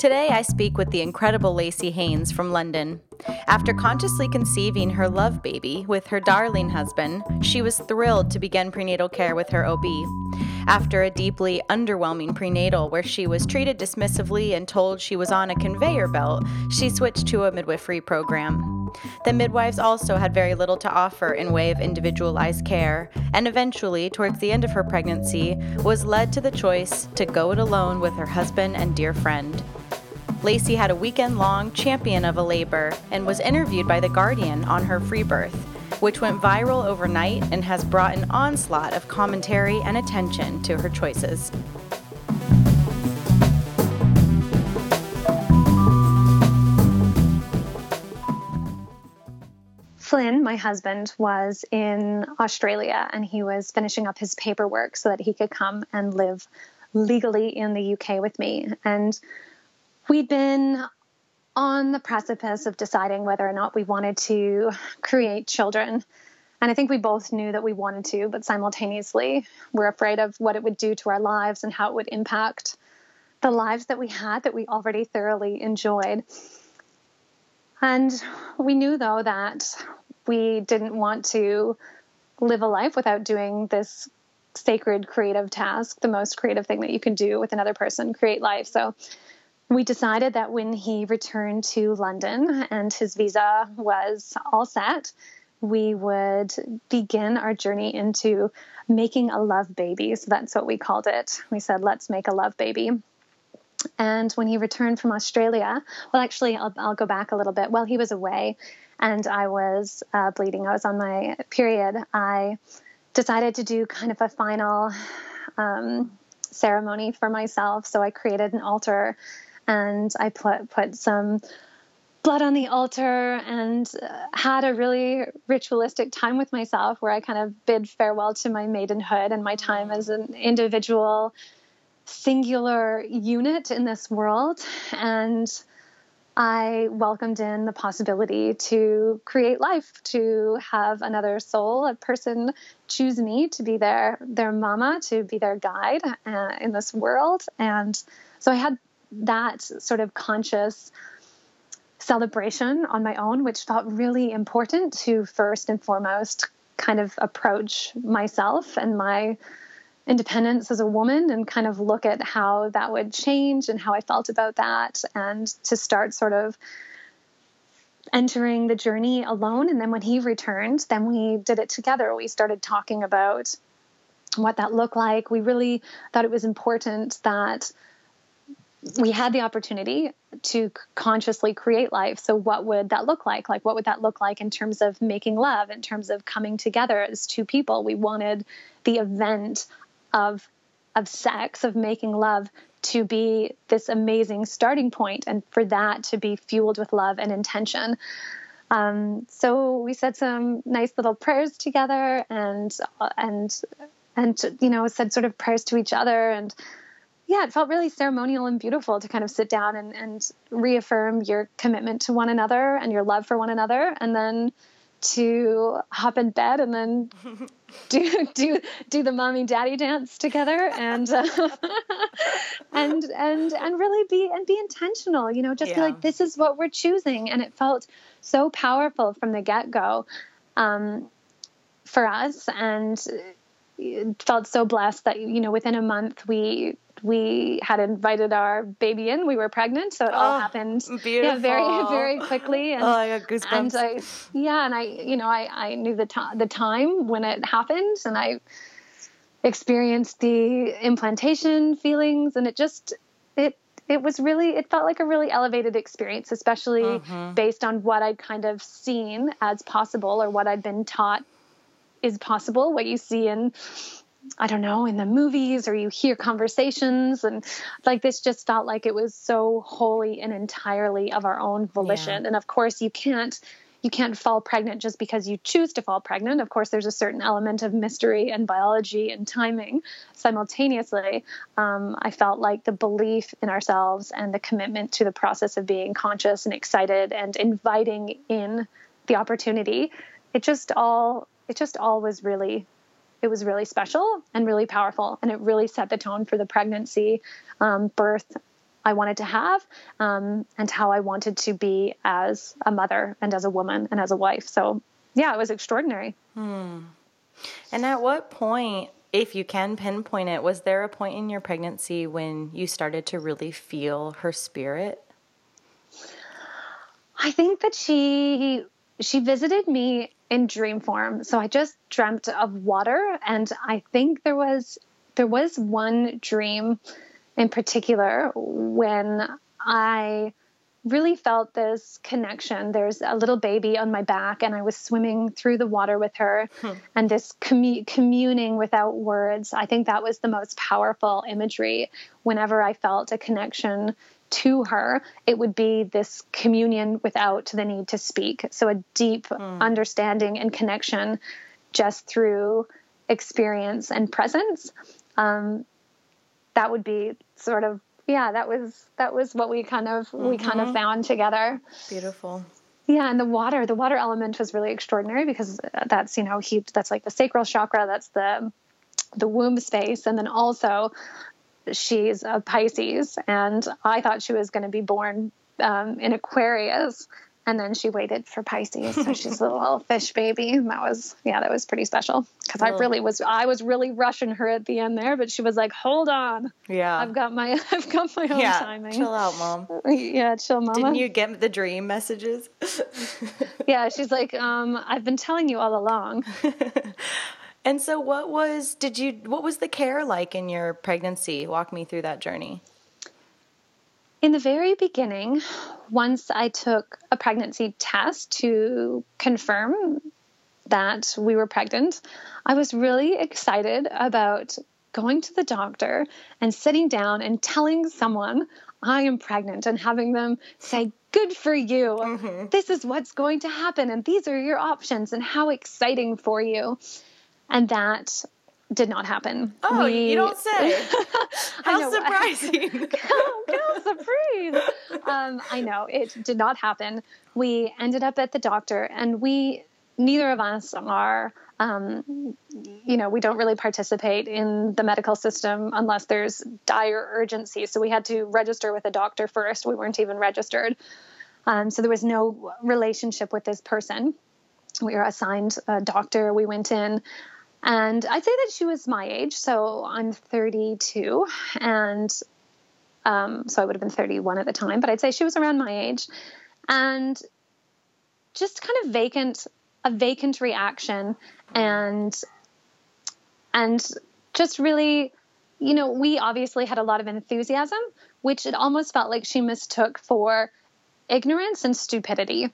Today, I speak with the incredible Lacey Haynes from London. After consciously conceiving her love baby with her darling husband, she was thrilled to begin prenatal care with her OB. After a deeply underwhelming prenatal where she was treated dismissively and told she was on a conveyor belt, she switched to a midwifery program. The midwives also had very little to offer in way of individualized care, and eventually, towards the end of her pregnancy, was led to the choice to go it alone with her husband and dear friend. Lacey had a weekend long champion of a labor and was interviewed by The Guardian on her free birth, which went viral overnight and has brought an onslaught of commentary and attention to her choices. Flynn, my husband, was in Australia and he was finishing up his paperwork so that he could come and live legally in the UK with me. And we'd been on the precipice of deciding whether or not we wanted to create children. And I think we both knew that we wanted to, but simultaneously, we're afraid of what it would do to our lives and how it would impact the lives that we had that we already thoroughly enjoyed. And we knew, though, that we didn't want to live a life without doing this sacred creative task, the most creative thing that you can do with another person, create life. So we decided that when he returned to London and his visa was all set, we would begin our journey into making a love baby. So that's what we called it. We said, let's make a love baby. And when he returned from Australia, well, actually, I'll, I'll go back a little bit. While he was away and I was uh, bleeding, I was on my period, I decided to do kind of a final um, ceremony for myself. So I created an altar and I put put some blood on the altar and uh, had a really ritualistic time with myself where I kind of bid farewell to my maidenhood and my time as an individual singular unit in this world and I welcomed in the possibility to create life, to have another soul, a person choose me to be their their mama, to be their guide uh, in this world. And so I had that sort of conscious celebration on my own, which felt really important to first and foremost kind of approach myself and my independence as a woman and kind of look at how that would change and how I felt about that and to start sort of entering the journey alone. And then when he returned then we did it together. We started talking about what that looked like. We really thought it was important that we had the opportunity to consciously create life. So, what would that look like? Like, what would that look like in terms of making love, in terms of coming together as two people? We wanted the event of of sex, of making love, to be this amazing starting point, and for that to be fueled with love and intention. Um, so we said some nice little prayers together, and and and you know said sort of prayers to each other and yeah, it felt really ceremonial and beautiful to kind of sit down and, and reaffirm your commitment to one another and your love for one another, and then to hop in bed and then do do do the mommy daddy dance together and uh, and and and really be and be intentional you know just yeah. be like this is what we're choosing and it felt so powerful from the get-go um, for us and felt so blessed that you know within a month we we had invited our baby in. We were pregnant, so it oh, all happened beautiful. yeah, very very quickly. And, oh, I got goosebumps. And I, yeah, and I, you know, I, I knew the time the time when it happened, and I experienced the implantation feelings, and it just it it was really it felt like a really elevated experience, especially mm-hmm. based on what I'd kind of seen as possible or what I'd been taught is possible. What you see in I don't know, in the movies or you hear conversations. And like this just felt like it was so wholly and entirely of our own volition. Yeah. And of course, you can't. You can't fall pregnant just because you choose to fall pregnant. Of course, there's a certain element of mystery and biology and timing simultaneously. Um, I felt like the belief in ourselves and the commitment to the process of being conscious and excited and inviting in the opportunity, it just all it just all was really it was really special and really powerful. And it really set the tone for the pregnancy, um, birth I wanted to have, um, and how I wanted to be as a mother and as a woman and as a wife. So, yeah, it was extraordinary. Hmm. And at what point, if you can pinpoint it, was there a point in your pregnancy when you started to really feel her spirit? I think that she she visited me in dream form. So I just dreamt of water and I think there was there was one dream in particular when I really felt this connection. There's a little baby on my back, and I was swimming through the water with her, hmm. and this commu- communing without words. I think that was the most powerful imagery whenever I felt a connection to her, it would be this communion without the need to speak. So a deep mm. understanding and connection just through experience and presence. Um, that would be sort of yeah. That was that was what we kind of mm-hmm. we kind of mm-hmm. found together. Beautiful. Yeah, and the water, the water element was really extraordinary because that's you know he that's like the sacral chakra, that's the the womb space, and then also she's a Pisces, and I thought she was going to be born um, in Aquarius, and then she waited for Pisces, so she's a little fish baby. And that was, yeah, that was pretty special because I really was, I was really rushing her at the end there, but she was like, "Hold on, yeah, I've got my, I've got my own yeah, timing. Chill out, mom. Yeah, chill, mama. Didn't you get the dream messages? yeah, she's like, um, I've been telling you all along. And so what was did you what was the care like in your pregnancy? Walk me through that journey. In the very beginning, once I took a pregnancy test to confirm that we were pregnant, I was really excited about going to the doctor and sitting down and telling someone I am pregnant and having them say, Good for you. Mm-hmm. This is what's going to happen, and these are your options, and how exciting for you and that did not happen. Oh, we, you don't say. How surprising! how, surprise! Um, I know it did not happen. We ended up at the doctor, and we neither of us are. Um, you know, we don't really participate in the medical system unless there's dire urgency. So we had to register with a doctor first. We weren't even registered. Um, so there was no relationship with this person. We were assigned a doctor. We went in. And I'd say that she was my age. So I'm 32. And um, so I would have been 31 at the time, but I'd say she was around my age. And just kind of vacant, a vacant reaction. And, and just really, you know, we obviously had a lot of enthusiasm, which it almost felt like she mistook for ignorance and stupidity.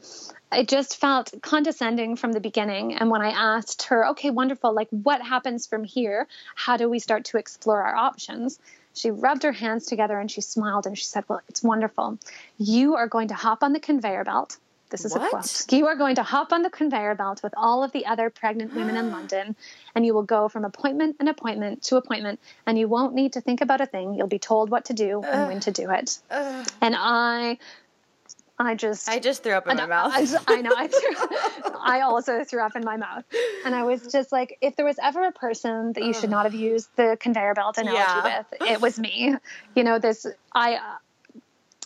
It just felt condescending from the beginning. And when I asked her, okay, wonderful, like what happens from here? How do we start to explore our options? She rubbed her hands together and she smiled and she said, Well, it's wonderful. You are going to hop on the conveyor belt. This is what? a quote. You are going to hop on the conveyor belt with all of the other pregnant women in London, and you will go from appointment and appointment to appointment, and you won't need to think about a thing. You'll be told what to do uh, and when to do it. Uh, and I I just I just threw up in my mouth. I, I know I threw, I also threw up in my mouth, and I was just like, if there was ever a person that you should not have used the conveyor belt analogy yeah. with, it was me. You know, this I uh,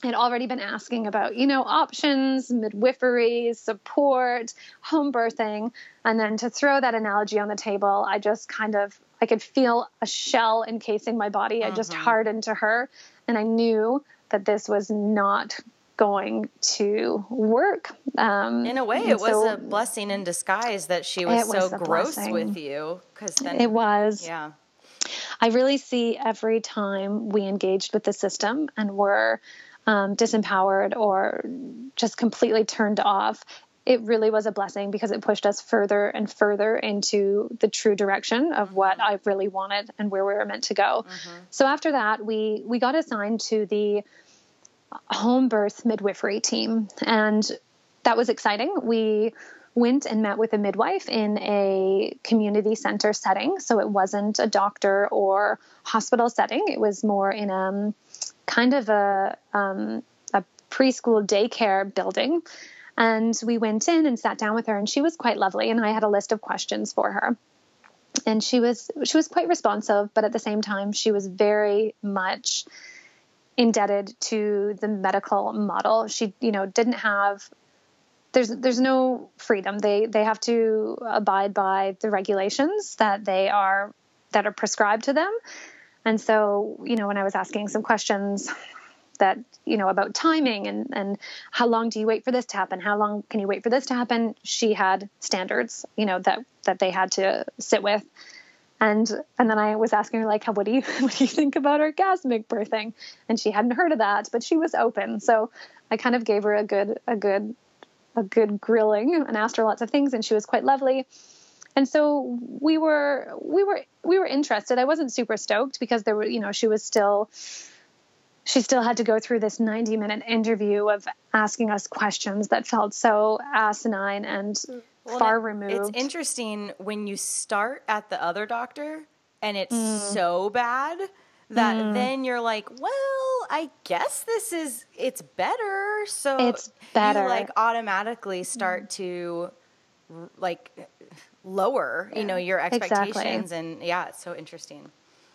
had already been asking about you know options, midwifery, support, home birthing, and then to throw that analogy on the table, I just kind of I could feel a shell encasing my body. I just mm-hmm. hardened to her, and I knew that this was not going to work. Um, in a way, it so, was a blessing in disguise that she was, was so gross blessing. with you. Because then it was. Yeah. I really see every time we engaged with the system and were um, disempowered or just completely turned off, it really was a blessing because it pushed us further and further into the true direction of what mm-hmm. I really wanted and where we were meant to go. Mm-hmm. So after that, we we got assigned to the home birth midwifery team, and that was exciting. We went and met with a midwife in a community center setting, so it wasn't a doctor or hospital setting. It was more in a um, kind of a um, a preschool daycare building and we went in and sat down with her, and she was quite lovely. And I had a list of questions for her. And she was she was quite responsive, but at the same time, she was very much indebted to the medical model. She, you know, didn't have there's there's no freedom. They they have to abide by the regulations that they are that are prescribed to them. And so, you know, when I was asking some questions that you know about timing and and how long do you wait for this to happen how long can you wait for this to happen she had standards you know that that they had to sit with and and then I was asking her like what do you what do you think about orgasmic birthing? And she hadn't heard of that but she was open. So I kind of gave her a good a good a good grilling and asked her lots of things and she was quite lovely. And so we were we were we were interested. I wasn't super stoked because there were you know she was still she still had to go through this 90 minute interview of asking us questions that felt so asinine and well, far removed. It's interesting when you start at the other doctor and it's mm. so bad that mm. then you're like, well, I guess this is it's better. So it's better. You like automatically start mm. to like lower, you know, your expectations exactly. and yeah, it's so interesting.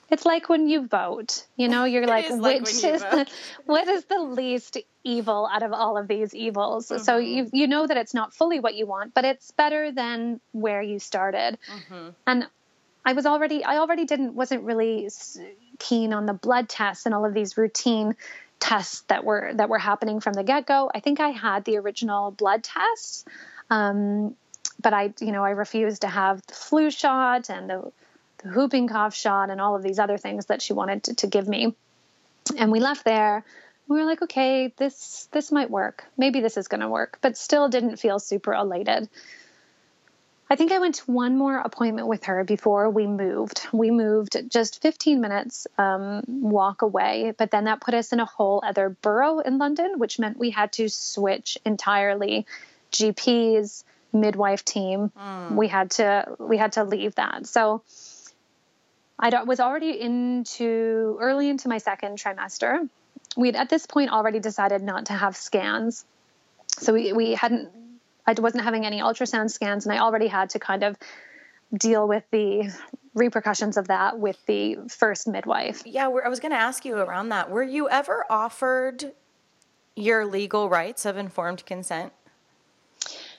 It's like when you vote. You know, you're like, like which is the, what is the least evil out of all of these evils? Mm-hmm. So you you know that it's not fully what you want, but it's better than where you started. Mm-hmm. And I was already I already didn't wasn't really keen on the blood tests and all of these routine tests that were that were happening from the get go. I think I had the original blood tests. Um, but I, you know, I refused to have the flu shot and the the whooping cough shot and all of these other things that she wanted to, to give me. And we left there. We were like, okay, this this might work. Maybe this is going to work, but still didn't feel super elated. I think I went to one more appointment with her before we moved. We moved just 15 minutes um, walk away, but then that put us in a whole other borough in London, which meant we had to switch entirely GPs, midwife team. Mm. We had to we had to leave that. So I was already into early into my second trimester. We'd at this point already decided not to have scans. So we, we hadn't, I wasn't having any ultrasound scans, and I already had to kind of deal with the repercussions of that with the first midwife. Yeah, I was going to ask you around that. Were you ever offered your legal rights of informed consent?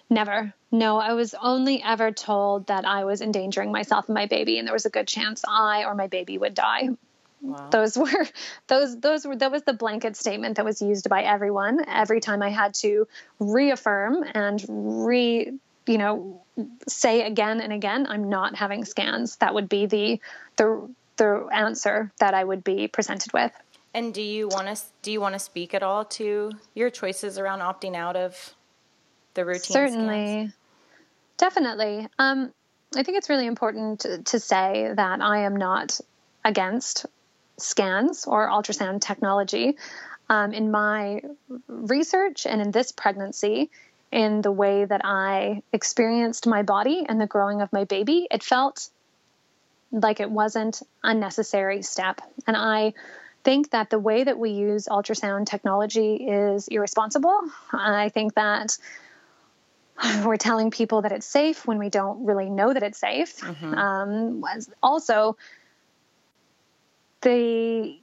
Never. No, I was only ever told that I was endangering myself and my baby, and there was a good chance I or my baby would die. Wow. Those were those those were that was the blanket statement that was used by everyone every time I had to reaffirm and re you know say again and again I'm not having scans. That would be the the the answer that I would be presented with. And do you want to do you want to speak at all to your choices around opting out of the routine certainly scans? definitely um, i think it's really important to, to say that i am not against scans or ultrasound technology um, in my research and in this pregnancy in the way that i experienced my body and the growing of my baby it felt like it wasn't a necessary step and i think that the way that we use ultrasound technology is irresponsible. I think that we're telling people that it's safe when we don't really know that it's safe. Mm-hmm. Um, also, the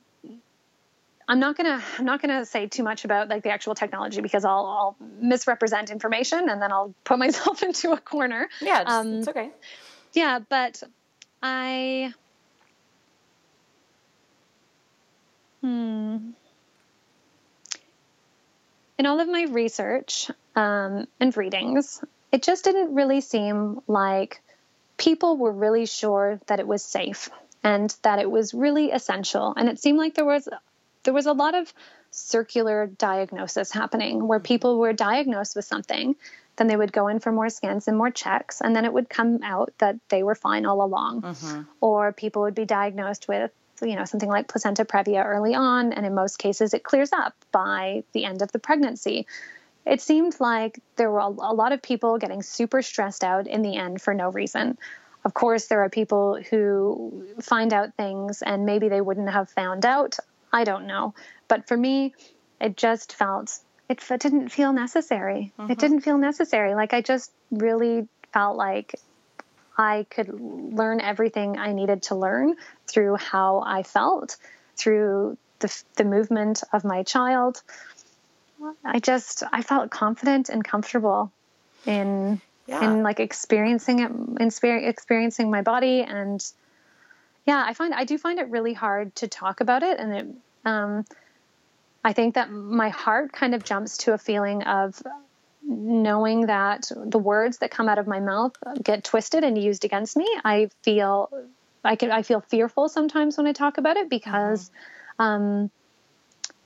I'm not gonna I'm not gonna say too much about like the actual technology because I'll I'll misrepresent information and then I'll put myself into a corner. Yeah, it's, um, it's okay. Yeah, but I. Hmm in all of my research um, and readings, it just didn't really seem like people were really sure that it was safe and that it was really essential. And it seemed like there was there was a lot of circular diagnosis happening where people were diagnosed with something then they would go in for more scans and more checks, and then it would come out that they were fine all along. Mm-hmm. Or people would be diagnosed with, you know, something like placenta previa early on, and in most cases it clears up by the end of the pregnancy. It seemed like there were a, lot of people getting super stressed out in the end for no reason. Of course, there are people who find out things and maybe they wouldn't have found out. I don't know. But for me, it just felt it, it didn't feel necessary. Mm-hmm. It didn't feel necessary. Like I just really felt like I could learn everything I needed to learn through how I felt, through the, the movement of my child. I just I felt confident and comfortable in Yeah. in like experiencing it, in experiencing my body, and yeah, I find I do find it really hard to talk about it, and it. Um, I think that my heart kind of jumps to a feeling of knowing that the words that come out of my mouth get twisted and used against me. I feel I can I feel fearful sometimes when I talk about it because um,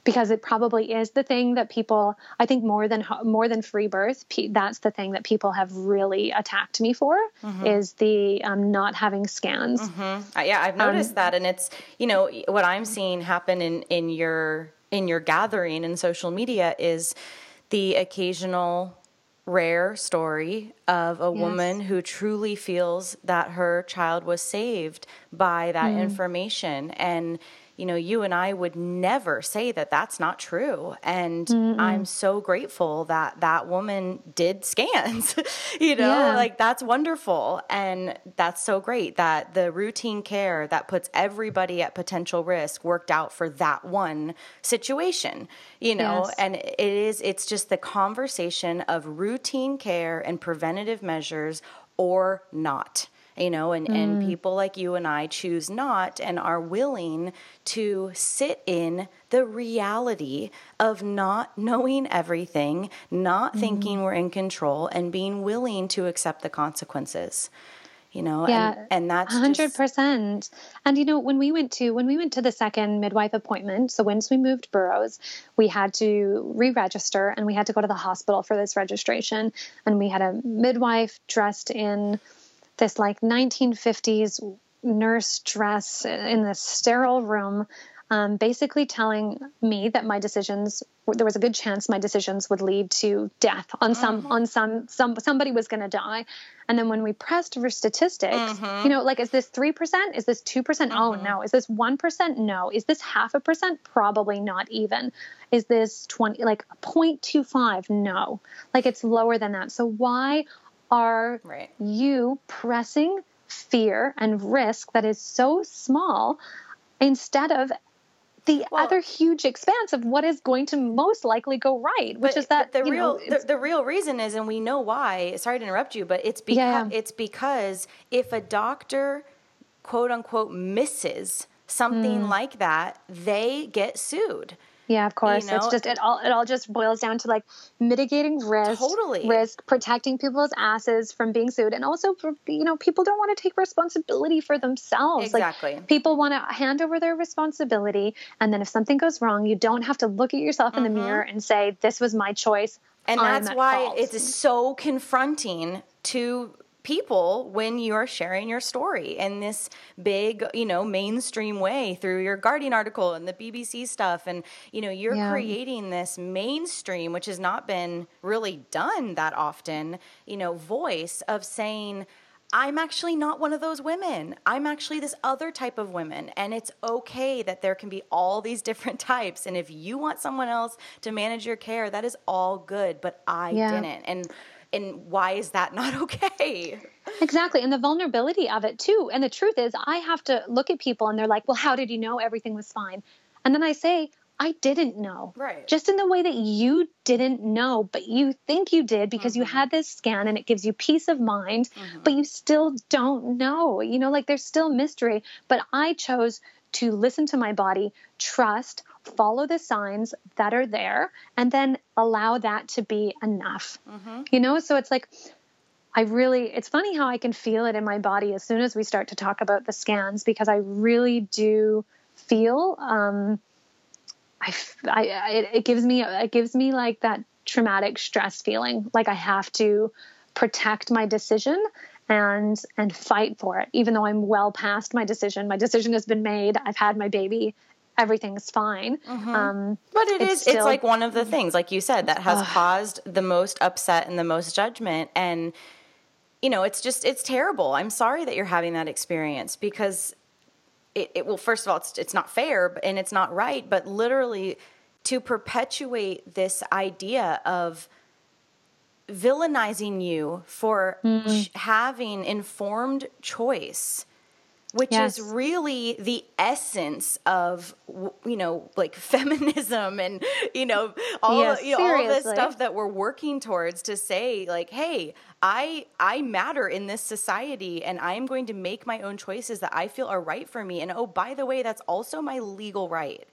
because it probably is the thing that people I think more than more than free birth that's the thing that people have really attacked me for is the um, not having scans. Uh, yeah, I've noticed that, and it's you know what I'm seeing happen in in your in your gathering in social media is the occasional rare story of a woman who truly feels that her child was saved by that information. And you know you and I would never say that that's not true. And I'm so grateful that that woman did scans you know Yeah. like that's wonderful. And that's so great that the routine care that puts everybody at potential risk worked out for that one situation you know? Yes. and it is it's just the conversation of routine care and preventative measures or not you know and, and mm. people like you and i choose not and are willing to sit in the reality of not knowing everything not thinking mm. we're in control and being willing to accept the consequences you know Yeah, and, and that's hundred just, percent. And you know, when we went to when we went to the second midwife appointment, so once we moved boroughs, we had to re-register and we had to go to the hospital for this registration. And we had a midwife dressed in this like 1950s nurse dress in this sterile room. Um, basically telling me that my decisions there was a good chance my decisions would lead to death on some mm-hmm. on some some somebody was going to die. And then when we pressed for statistics mm-hmm. you know like is this 3% is this 2% oh mm-hmm. no. Is this 1% no. Is this half a percent? Probably not even. Is this 20 like 0.25 no. Like it's lower than that. So why are Right. you pressing fear and risk that is so small instead of the Well- other huge expanse of what is going to most likely go right, which But- is that the real know, the, the real reason is, and we know why. Sorry to interrupt you, but it's because Yeah. it's because if a doctor, quote unquote, misses something Hmm. like that, they get sued. Yeah, of course, it's know, just it all it all just boils down to like mitigating risk, Totally. risk, protecting people's asses from being sued, and also for, you know people don't want to take responsibility for themselves. Exactly. Like people want to hand over their responsibility, and then if something goes wrong, you don't have to look at yourself in the mm-hmm. mirror and say, "This was my choice." And I'm that's why fault." it is so confronting to people when you're sharing your story in this big, you know, mainstream way through your Guardian article and the BBC stuff. And, you know, you're Yeah. creating this mainstream, which has not been really done that often, you know, voice of saying, I'm actually not one of those women. I'm actually this other type of women. And it's okay that there can be all these different types. And if you want someone else to manage your care, that is all good. But I Yeah. didn't. And and why is that not okay? Exactly. And the vulnerability of it too. And the truth is, I have to look at people and they're like, well, how did you know everything was fine? And then I say, I didn't know. Right. Just in the way that you didn't know, but you think you did because you mm-hmm. had this scan and it gives you peace of mind, mm-hmm. but you still don't know. You know, like there's still mystery. But I chose to listen to my body, trust, follow the signs that are there, and then allow that to be enough. You know, so it's like, I really, it's funny how I can feel it in my body as soon as we start to talk about the scans because I really do feel, um, I, it, it gives me, it gives me like that traumatic stress feeling like I have to protect my decision and and fight for it even though i'm well past my decision. My decision has been made. I've had my baby. Everything's fine. Mm-hmm. um, but it it's is, still, it's like one of the things like you said that has uh, caused the most upset and the most judgment. And you know it's just it's terrible. I'm sorry that you're having that experience because it, it well first of all it's, it's not fair and it's not right. But literally to perpetuate this idea of villainizing you for mm. having informed choice which yes. is really the essence of you know like feminism and you know all yes, you know, all this stuff that we're working towards to say like hey i i matter in this society and i'm going to make my own choices that i feel are right for me and oh by the way that's also my legal right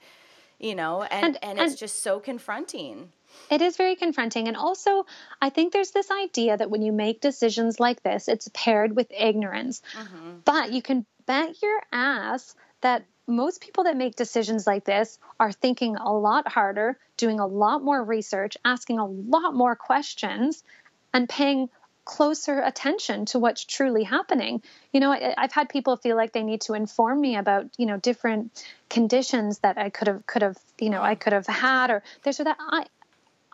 you know and and, and, and it's just so confronting it is very confronting. And also, I think there's this idea that when you make decisions like this, it's paired with ignorance. Mm-hmm. But you can bet your ass that most people that make decisions like this are thinking a lot harder, doing a lot more research, asking a lot more questions, and paying closer attention to what's truly happening. You know, I, have had people feel like they need to inform me about, you know, different conditions that I could have, could have, you know, I could have had, or this or that. I,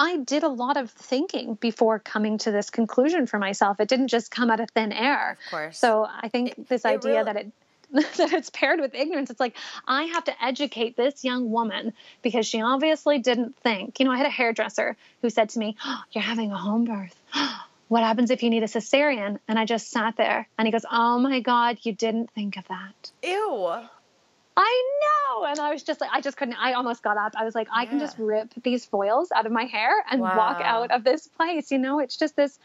I did a lot of thinking before coming to this conclusion for myself. It didn't just come out of thin air. Of course. So I think it, this idea really- that it that it's paired with ignorance. It's like I have to educate this young woman because she obviously didn't think. You know, I had a hairdresser who said to me, oh, "You're having a home birth. what happens if you need a cesarean?" And I just sat there, and he goes, "Oh my God, you didn't think of that." Ew. I know. And I was just like, I just couldn't, I almost got up. I was like, I can just rip these foils out of my hair and wow. walk out of this place. You know, it's just this,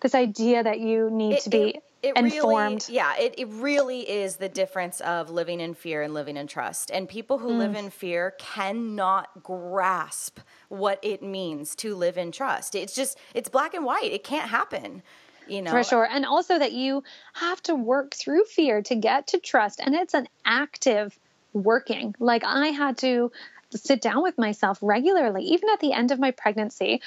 this idea that you need it, to be it, it informed. Really, yeah, it, it really is the difference of living in fear and living in trust. And people who mm. live in fear cannot grasp what it means to live in trust. It's just, it's black and white. It can't happen you know for sure and also that you have to work through fear to get to trust and it's an active working. Like I had to sit down with myself regularly, even at the end of my pregnancy,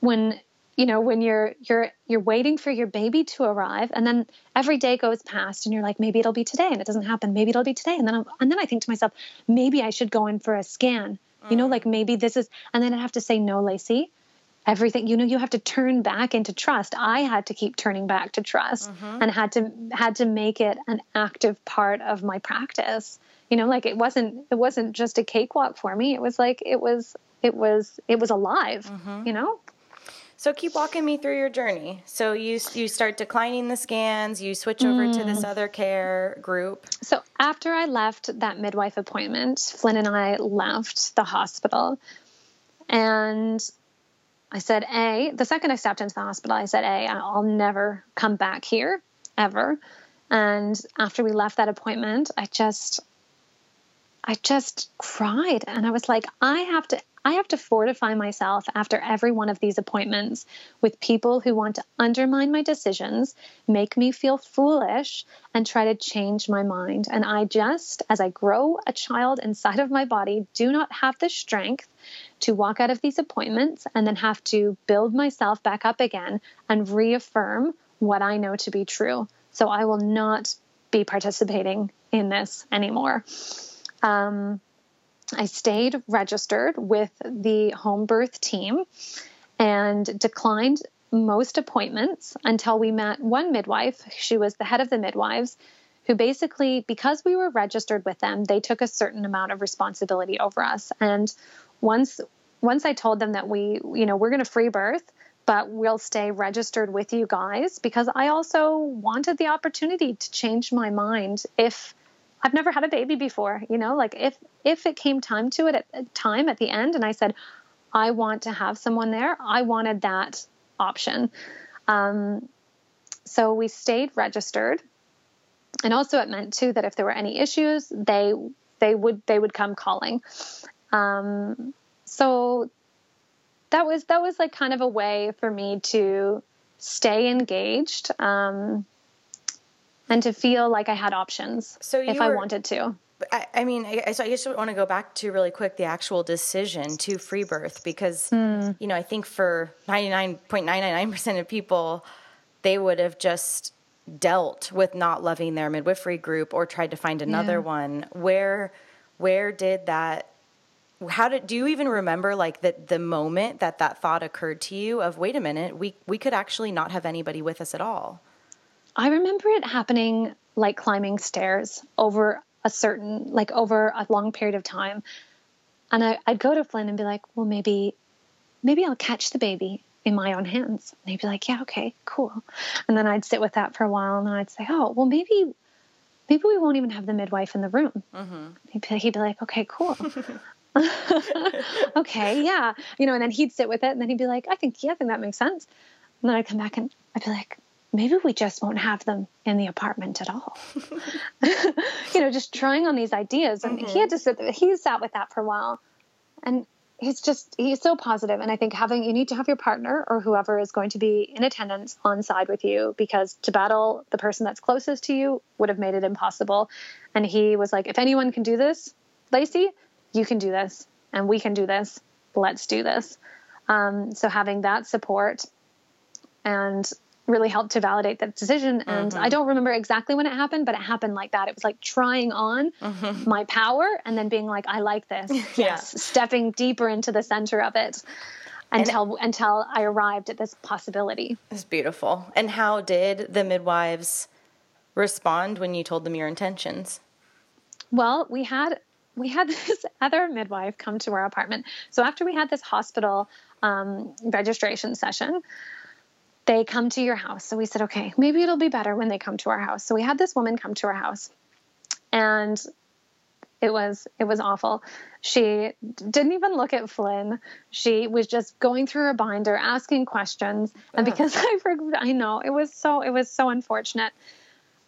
when you know when you're you're you're waiting for your baby to arrive and then every day goes past and you're like maybe it'll be today and it doesn't happen maybe it'll be today and then I'm, and then I think to myself maybe I should go in for a scan you know mm. like maybe this is and then I have to say no Lacey everything you know you have to turn back into trust i had to keep turning back to trust mm-hmm. and had to had to make it an active part of my practice you know like it wasn't it wasn't just a cakewalk for me it was like it was it was it was alive mm-hmm. you know so keep walking me through your journey so you you start declining the scans you switch over mm. to this mm. other care group so after i left that midwife appointment flynn and i left the hospital and I said, A, the second I stepped into the hospital, I said, A, I'll never come back here ever. And after we left that appointment, I just, I just cried and I was like, I have to I have to fortify myself after every one of these appointments with people who want to undermine my decisions, make me feel foolish, and try to change my mind. And I just, as I grow a child inside of my body, do not have the strength to walk out of these appointments and then have to build myself back up again and reaffirm what I know to be true. So I will not be participating in this anymore. Um, I stayed registered with the home birth team and declined most appointments until we met one midwife. She was the head of the midwives, who basically, because we were registered with them, they took a certain amount of responsibility over us. And once once I told them that we, you know, we're going to free birth, but we'll stay registered with you guys because I also wanted the opportunity to change my mind if I've never had a baby before, you know, like if if it came time to it at time at the end and I said I want to have someone there, I wanted that option. Um, so we stayed registered. And also it meant too that if there were any issues, they they would they would come calling. Um, so that was that was like kind of a way for me to stay engaged. Um, and to feel like I had options so if were, I wanted to. I, I mean, I, so I just want to go back to really quick the actual decision to free birth because, mm. you know, I think for 99.999% of people, they would have just dealt with not loving their midwifery group or tried to find another yeah. one. Where, where did that how did do you even remember like the the moment that that thought occurred to you of wait a minute we we could actually not have anybody with us at all i remember it happening like climbing stairs over a certain like over a long period of time and I, i'd go to flynn and be like well maybe maybe i'll catch the baby in my own hands and he'd be like yeah okay cool and then i'd sit with that for a while and i'd say oh well maybe maybe we won't even have the midwife in the room mm-hmm. he'd, be, he'd be like okay cool okay, yeah. You know, and then he'd sit with it and then he'd be like, I think, yeah, I think that makes sense. And then I'd come back and I'd be like, maybe we just won't have them in the apartment at all. you know, just trying on these ideas. And mm-hmm. he had to sit he sat with that for a while. And he's just, he's so positive. And I think having, you need to have your partner or whoever is going to be in attendance on side with you because to battle the person that's closest to you would have made it impossible. And he was like, if anyone can do this, Lacey, you can do this and we can do this. Let's do this. Um, so having that support and really helped to validate that decision. And mm-hmm. I don't remember exactly when it happened, but it happened like that. It was like trying on mm-hmm. my power and then being like, I like this. yeah. Yes. Stepping deeper into the center of it until and, until I arrived at this possibility. It's beautiful. And how did the midwives respond when you told them your intentions? Well, we had we had this other midwife come to our apartment. So after we had this hospital um, registration session, they come to your house. So we said, okay, maybe it'll be better when they come to our house. So we had this woman come to our house, and it was it was awful. She didn't even look at Flynn. She was just going through her binder, asking questions, and because I I know it was so it was so unfortunate.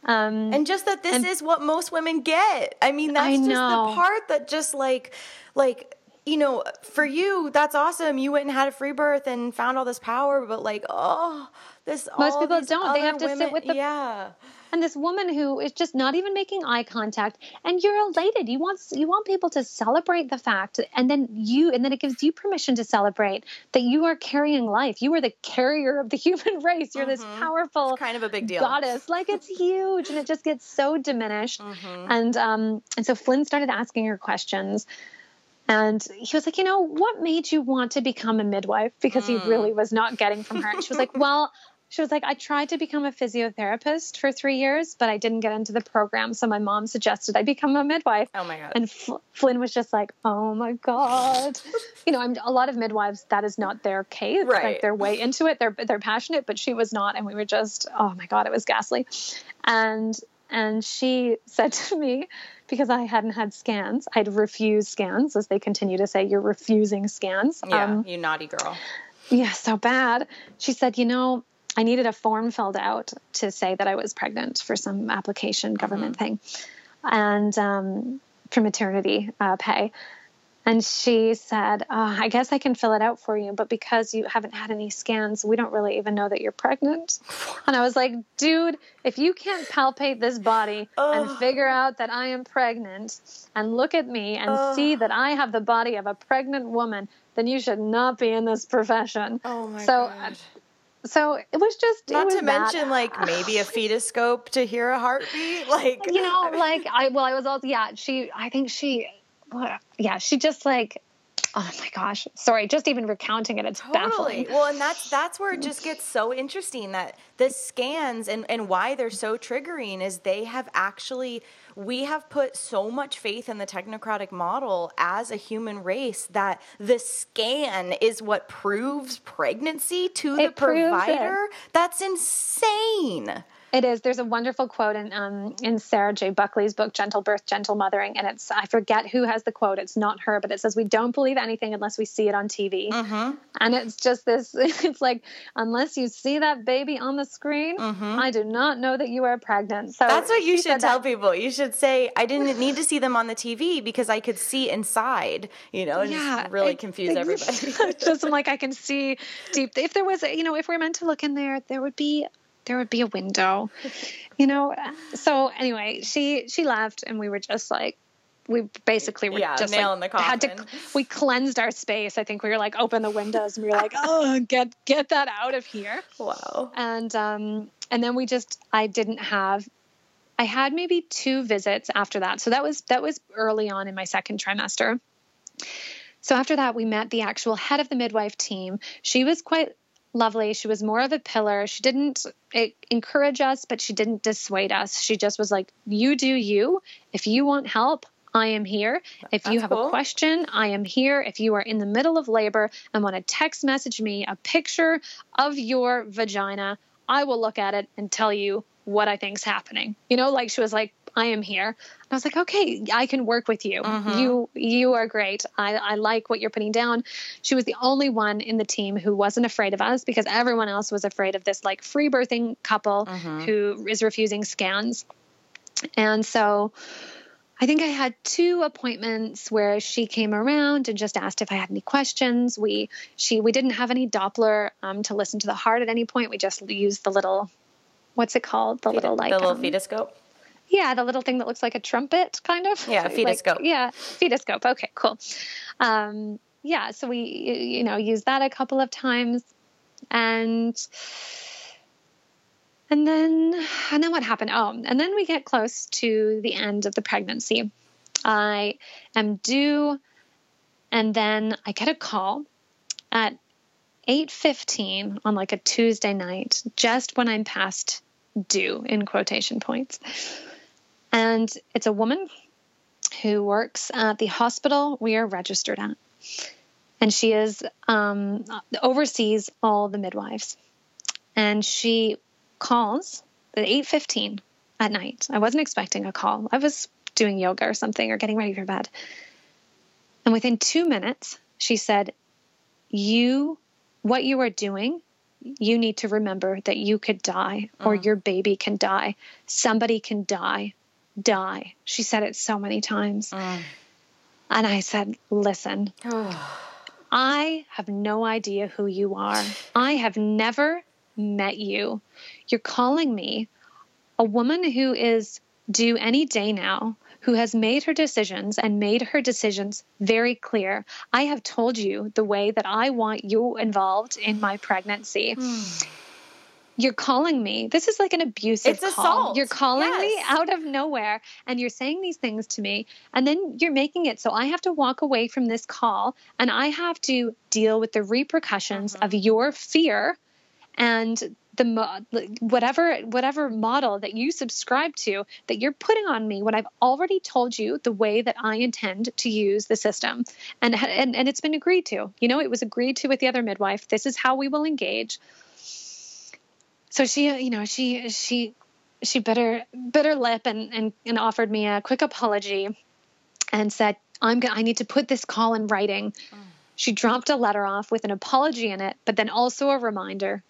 Um, and just that this and, is what most women get. I mean, that's I just the part that just like, like, you know, for you, that's awesome. You went and had a free birth and found all this power, but like, oh, this most people don't. They have to women, sit with the yeah and this woman who is just not even making eye contact and you're elated you want you want people to celebrate the fact and then you and then it gives you permission to celebrate that you are carrying life you are the carrier of the human race you're mm-hmm. this powerful it's kind of a big deal goddess like it's huge and it just gets so diminished mm-hmm. and um and so flynn started asking her questions and he was like, you know, what made you want to become a midwife? Because mm. he really was not getting from her. And she was like, well, she was like, I tried to become a physiotherapist for three years, but I didn't get into the program. So my mom suggested I become a midwife. Oh my God. And F- Flynn was just like, oh my God. you know, I'm, a lot of midwives, that is not their case. Right. Like they're way into it. They're, they're passionate, but she was not. And we were just, oh my God, it was ghastly. And, and she said to me, because I hadn't had scans, I'd refused scans, as they continue to say, you're refusing scans. Yeah, um, you naughty girl. Yeah, so bad. She said, you know, I needed a form filled out to say that I was pregnant for some application government mm-hmm. thing, and um, for maternity uh, pay. And she said, oh, I guess I can fill it out for you, but because you haven't had any scans, we don't really even know that you're pregnant. And I was like, dude, if you can't palpate this body and figure out that I am pregnant and look at me and see that I have the body of a pregnant woman, then you should not be in this profession. Oh my so, uh, God so it was just not was to mention that. like maybe a fetoscope to hear a heartbeat like you know like i well i was also yeah she i think she yeah she just like oh my gosh. Sorry just even recounting it it's totally. baffling. well and that's that's where it just gets so interesting that the scans and and why they're so triggering is they have actually we have put so much faith in the technocratic model as a human race that the scan is what proves pregnancy to it the provider. That's insane it is. There's a wonderful quote in um, in Sarah J. Buckley's book, Gentle Birth, Gentle Mothering, and it's I forget who has the quote. It's not her, but it says we don't believe anything unless we see it on TV. Mm-hmm. And it's just this. It's like unless you see that baby on the screen, mm-hmm. I do not know that you are pregnant. So that's what you should tell that. people. You should say I didn't need to see them on the TV because I could see inside. You know, and yeah, just really confuse everybody. just like I can see deep. If there was, you know, if we're meant to look in there, there would be there would be a window, you know. So anyway, she she left, and we were just like, we basically were yeah, just like in the coffin. had to we cleansed our space. I think we were like open the windows and we were like, oh, get get that out of here. Wow. And um and then we just I didn't have I had maybe two visits after that. So that was that was early on in my second trimester. So after that, we met the actual head of the midwife team. She was quite lovely. She was more of a pillar. She didn't eh, encourage us, but she didn't dissuade us. She just was like, "You do you. If you want help, I am here. If you have cool. a question, I am here. If you are in the middle of labor and want to text message me a picture of your vagina, I will look at it and tell you what I think's happening. You know, like she was like, I am here. And I was like, okay, I can work with you. You you are great. I, I like what you're putting down. She was the only one in the team who wasn't afraid of us because everyone else was afraid of this like free birthing couple who is refusing scans. And so I think I had two appointments where she came around and just asked if I had any questions. We she we didn't have any Doppler um, to listen to the heart at any point. We just used the little what's it called? The little like the little um, fetoscope. Yeah, the little thing that looks like a trumpet, kind of. Yeah, Like- fetoscope. yeah, fetoscope. Okay, cool. Um, yeah, so we you know used that a couple of times, and and then and then what happened? Oh, and then we get close to the end of the pregnancy. I am due, and then I get a call at 8:15 on like a Tuesday night, just when I'm past due in quotation points. And it's a woman who works at the hospital we are registered at. And she is um, oversees all the midwives. And she calls at 8:15 at night. I wasn't expecting a call. I was doing yoga or something or getting ready for bed. And within 2 minutes, she said, "You what you are doing you need to remember that you could die or your baby can die. Somebody can die. Die. She said it so many times. Mm. And I said, Listen, I have no idea who you are. I have never met you. You're calling me a woman who is due any day now, who has made her decisions and made her decisions very clear. I have told you the way that I want you involved in my pregnancy. Hmm. You're calling me. This is like an abusive It's call. assault. You're calling me out of nowhere and you're saying these things to me and then you're making it so I have to walk away from this call and I have to deal with the repercussions of mm-hmm. your fear and the mo- whatever whatever model that you subscribe to that you're putting on me when I've already told you the way that I intend to use the system and and and it's been agreed to you know it was agreed to with the other midwife this is how we will engage so she you know she she she bit her bit her lip and and, and offered me a quick apology and said I'm go- I need to put this call in writing mm. she dropped a letter off with an apology in it but then also a reminder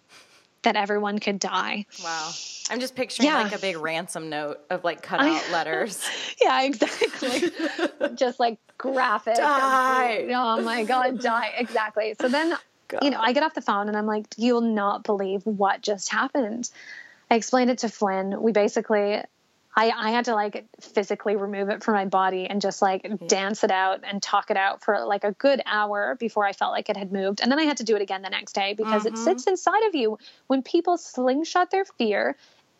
that everyone could die Wow. I'm just picturing Yeah. like a big ransom note of like cut out letters. yeah exactly just like graphic Die. oh my god die exactly so then you know i get off the phone and i'm like you'll not believe what just happened. I explained it to flynn. We basically I, I had to like physically remove it from my body and just like dance it out and talk it out for like a good hour before I felt like it had moved. And then I had to do it again the next day because it mm-hmm. sits inside of you when people slingshot their fear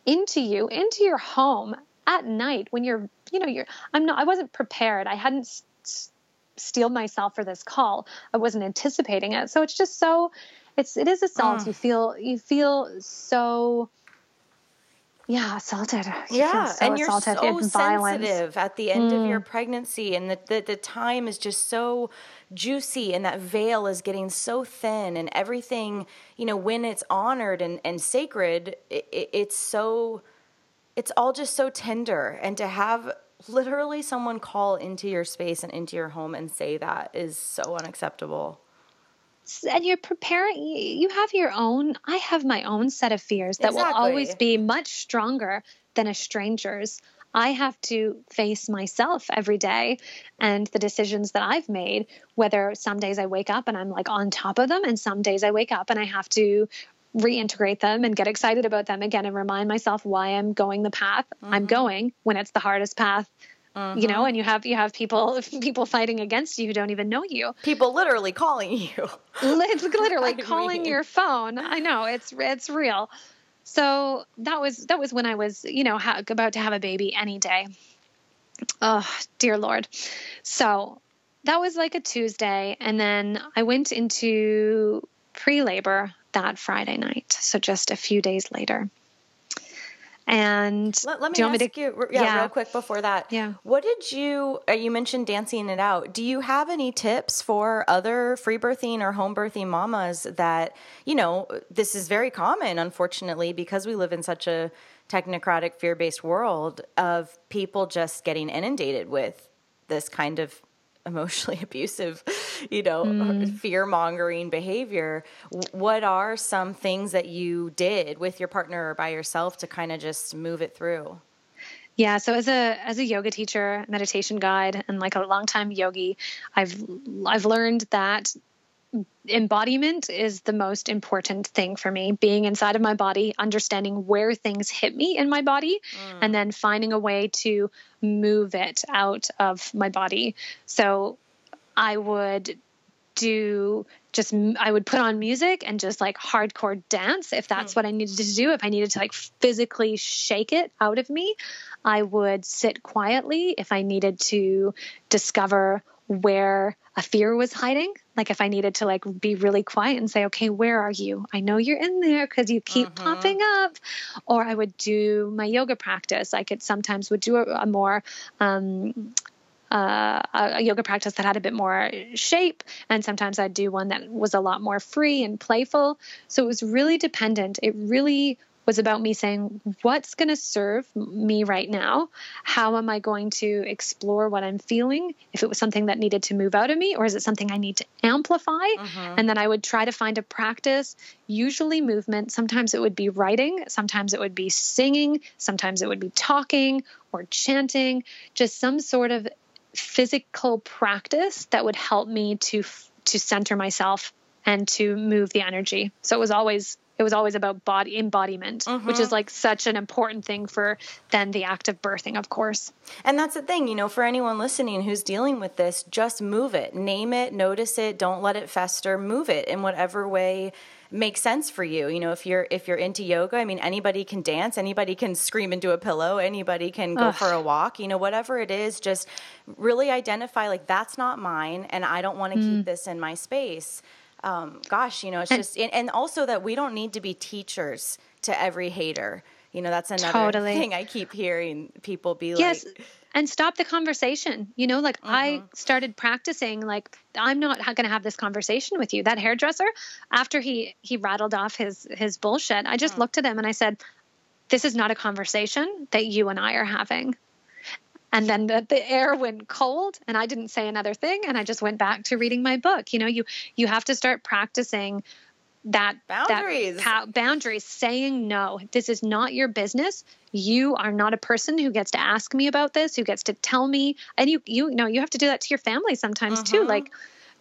into you, into your home at night when you're, you know, you're, I'm not, I wasn't prepared. I hadn't s- s- steeled myself for this call. I wasn't anticipating it. So it's just so, it's, it is assault. Mm. You feel, you feel so, yeah, assaulted. You Yeah, so and you're assaulted. so sensitive at the end of your mm. pregnancy, and the, the the time is just so juicy, and that veil is getting so thin, and everything you know when it's honored and and sacred, it, it's so it's all just so tender, and to have literally someone call into your space and into your home and say that is so unacceptable. and you're preparing you have your own i have my own set of fears that will always be much stronger than a stranger's i have to face myself every day and the decisions that i've made whether some days i wake up and i'm like on top of them and some days i wake up and i have to reintegrate them and get excited about them again and remind myself why i'm going the path i'm going when it's the hardest path uh-huh. you know mm-hmm. and you have you have people people fighting against you who don't even know you. People literally calling you. Literally calling mean. your phone. I know it's it's real. So that was that was when i was you know ha- about to have a baby any day. Oh dear lord. So that was like a tuesday and then i went into pre-labor that friday night so just a few days later and let, let me ask me to, you, yeah, yeah, real quick before that. Yeah. What did you, uh, you mentioned dancing it out. Do you have any tips for other free birthing or home birthing mamas that, you know, this is very common, unfortunately, because we live in such a technocratic, fear based world of people just getting inundated with this kind of emotionally abusive, you know, mm. fear mongering behavior. What are some things that you did with your partner or by yourself to kind of just move it through? Yeah, so as a as a yoga teacher, meditation guide, and like a longtime yogi, I've I've learned that embodiment is the most important thing for me being inside of my body understanding where things hit me in my body mm. and then finding a way to move it out of my body so i would do just i would put on music and just like hardcore dance if that's mm. what i needed to do if i needed to like physically shake it out of me i would sit quietly if i needed to discover where a fear was hiding like if i needed to like be really quiet and say okay where are you i know you're in there because you keep mm-hmm. popping up or i would do my yoga practice i could sometimes would do a, a more um, uh, a yoga practice that had a bit more shape, and sometimes I'd do one that was a lot more free and playful. So it was really dependent. It really was about me saying, what's going to serve me right now? How am I going to explore what I'm feeling? If it was something that needed to move out of me, or is it something I need to amplify? Uh-huh. And then I would try to find a practice, usually movement. Sometimes it would be writing, sometimes it would be singing, sometimes it would be talking or chanting, just some sort of physical practice that would help me to to center myself and to move the energy. So it was always it was always about body embodiment, mm-hmm. which is like such an important thing for then the act of birthing, of course. And that's the thing, you know, for anyone listening who's dealing with this, just move it, name it, notice it, don't let it fester, move it in whatever way makes sense for you. You know, if you're if you're into yoga, I mean anybody can dance, anybody can scream into a pillow, anybody can go Ugh. for a walk, you know, whatever it is, just really identify like that's not mine and I don't want to mm. keep this in my space um, gosh, you know, it's and, just, and, also that we don't need to be teachers to every hater. You know, that's another totally. thing I keep hearing people be yes. like, and stop the conversation. You know, like mm-hmm. I started practicing like I'm not going to have this conversation with you. That hairdresser, after he he rattled off his his bullshit, I just mm. looked at him and I said, "This is not a conversation that you and I are having." And then the, the air went cold and i didn't say another thing. And i just went back to reading my book. You know you you have to start practicing that boundaries. that boundaries saying no. This is not your business. You are not a person who gets to ask me about this who gets to tell me. And you you know you have to do that to your family sometimes uh-huh. too like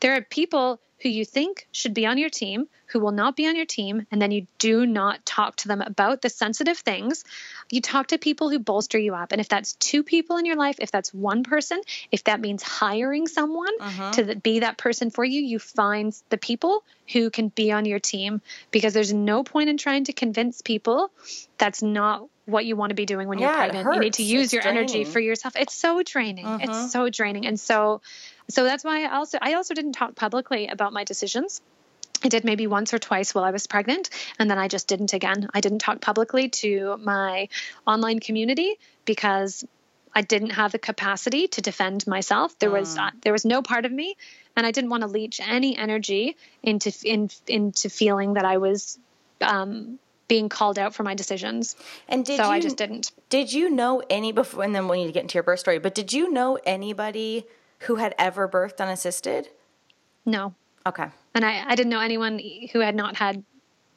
there are people who you think should be on your team who will not be on your team, and then you do not talk to them about the sensitive things. You talk to people who bolster you up. And if that's two people in your life, if that's one person, if that means hiring someone uh-huh. to be that person for you, you find the people who can be on your team because there's no point in trying to convince people that's not what you want to be doing when yeah, you're pregnant. You need to use it's your draining. energy for yourself. It's so draining. Uh-huh. It's so draining. And so so that's why I also I also didn't talk publicly about my decisions. I did maybe once or twice while I was pregnant, and then I just didn't again. I didn't talk publicly to my online community because I didn't have the capacity to defend myself. There was uh, there was no part of me, and I didn't want to leach any energy into in, into feeling that I was um, being called out for my decisions. And did so you, I just didn't. Did you know any before? And then we need to get into your birth story. But did you know anybody who had ever birthed unassisted? No. Okay. And I, I didn't know anyone who had not had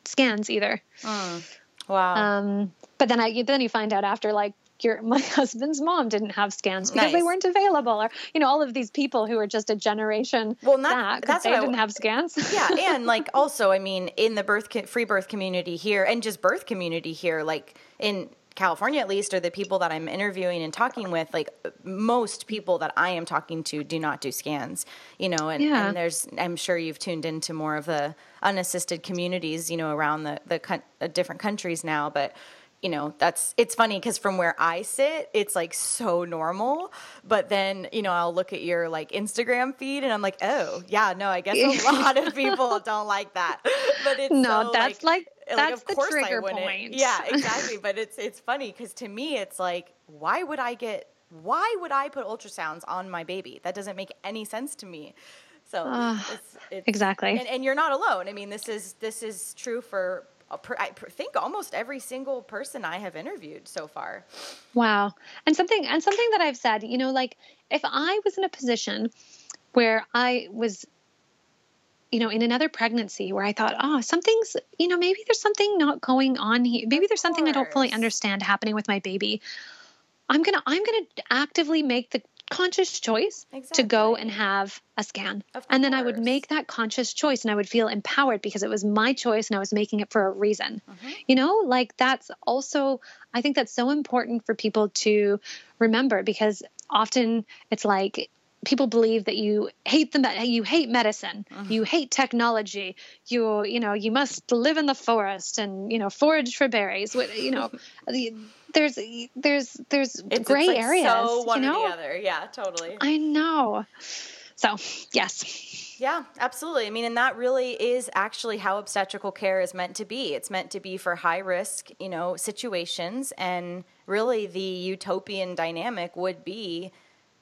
scans either. Mm. Wow. Um, but then I then you find out after like your my husband's mom didn't have scans because nice. they weren't available, or you know all of these people who are just a generation well, not, back that's they didn't have scans. yeah, and like also, I mean, in the birth free birth community here, and just birth community here, like in California at least, or the people that I'm interviewing and talking with, like most people that I am talking to do not do scans, you know, and, yeah. and there's, I'm sure you've tuned into more of the unassisted communities, you know, around the, the uh, different countries now, but you know that's it's funny because from where i sit it's like so normal but then you know i'll look at your like instagram feed and i'm like oh yeah no i guess a lot of people don't like that but it's no so, that's like, like that's like, the trigger point. Yeah exactly but it's it's funny because to me it's like why would i get why would i put ultrasounds on my baby? That doesn't make any sense to me. So uh, it's, it's, exactly. And, and, you're not alone. I mean this is this is true for I think almost every single person I have interviewed so far. Wow. And something and something that I've said, you know, like if I was in a position where I was you know, in another pregnancy where I thought, oh, something's, you know, maybe there's something not going on here. Maybe there's something I don't fully understand happening with my baby. I'm going to I'm going to actively make the conscious choice exactly. to go and have a scan. And then I would make that conscious choice and I would feel empowered because it was my choice and I was making it for a reason. Mm-hmm. You know, like that's also, I think that's so important for people to remember because often it's like, people believe that you hate the you hate medicine mm-hmm. you hate technology you you know you must live in the forest and you know forage for berries you know there's there's there's it's, gray it's like areas. So one you know? or the other. Yeah, totally. I know. So yes. Yeah, absolutely. I mean, and that really is actually how obstetrical care is meant to be. It's meant to be for high risk, you know, situations, and really the utopian dynamic would be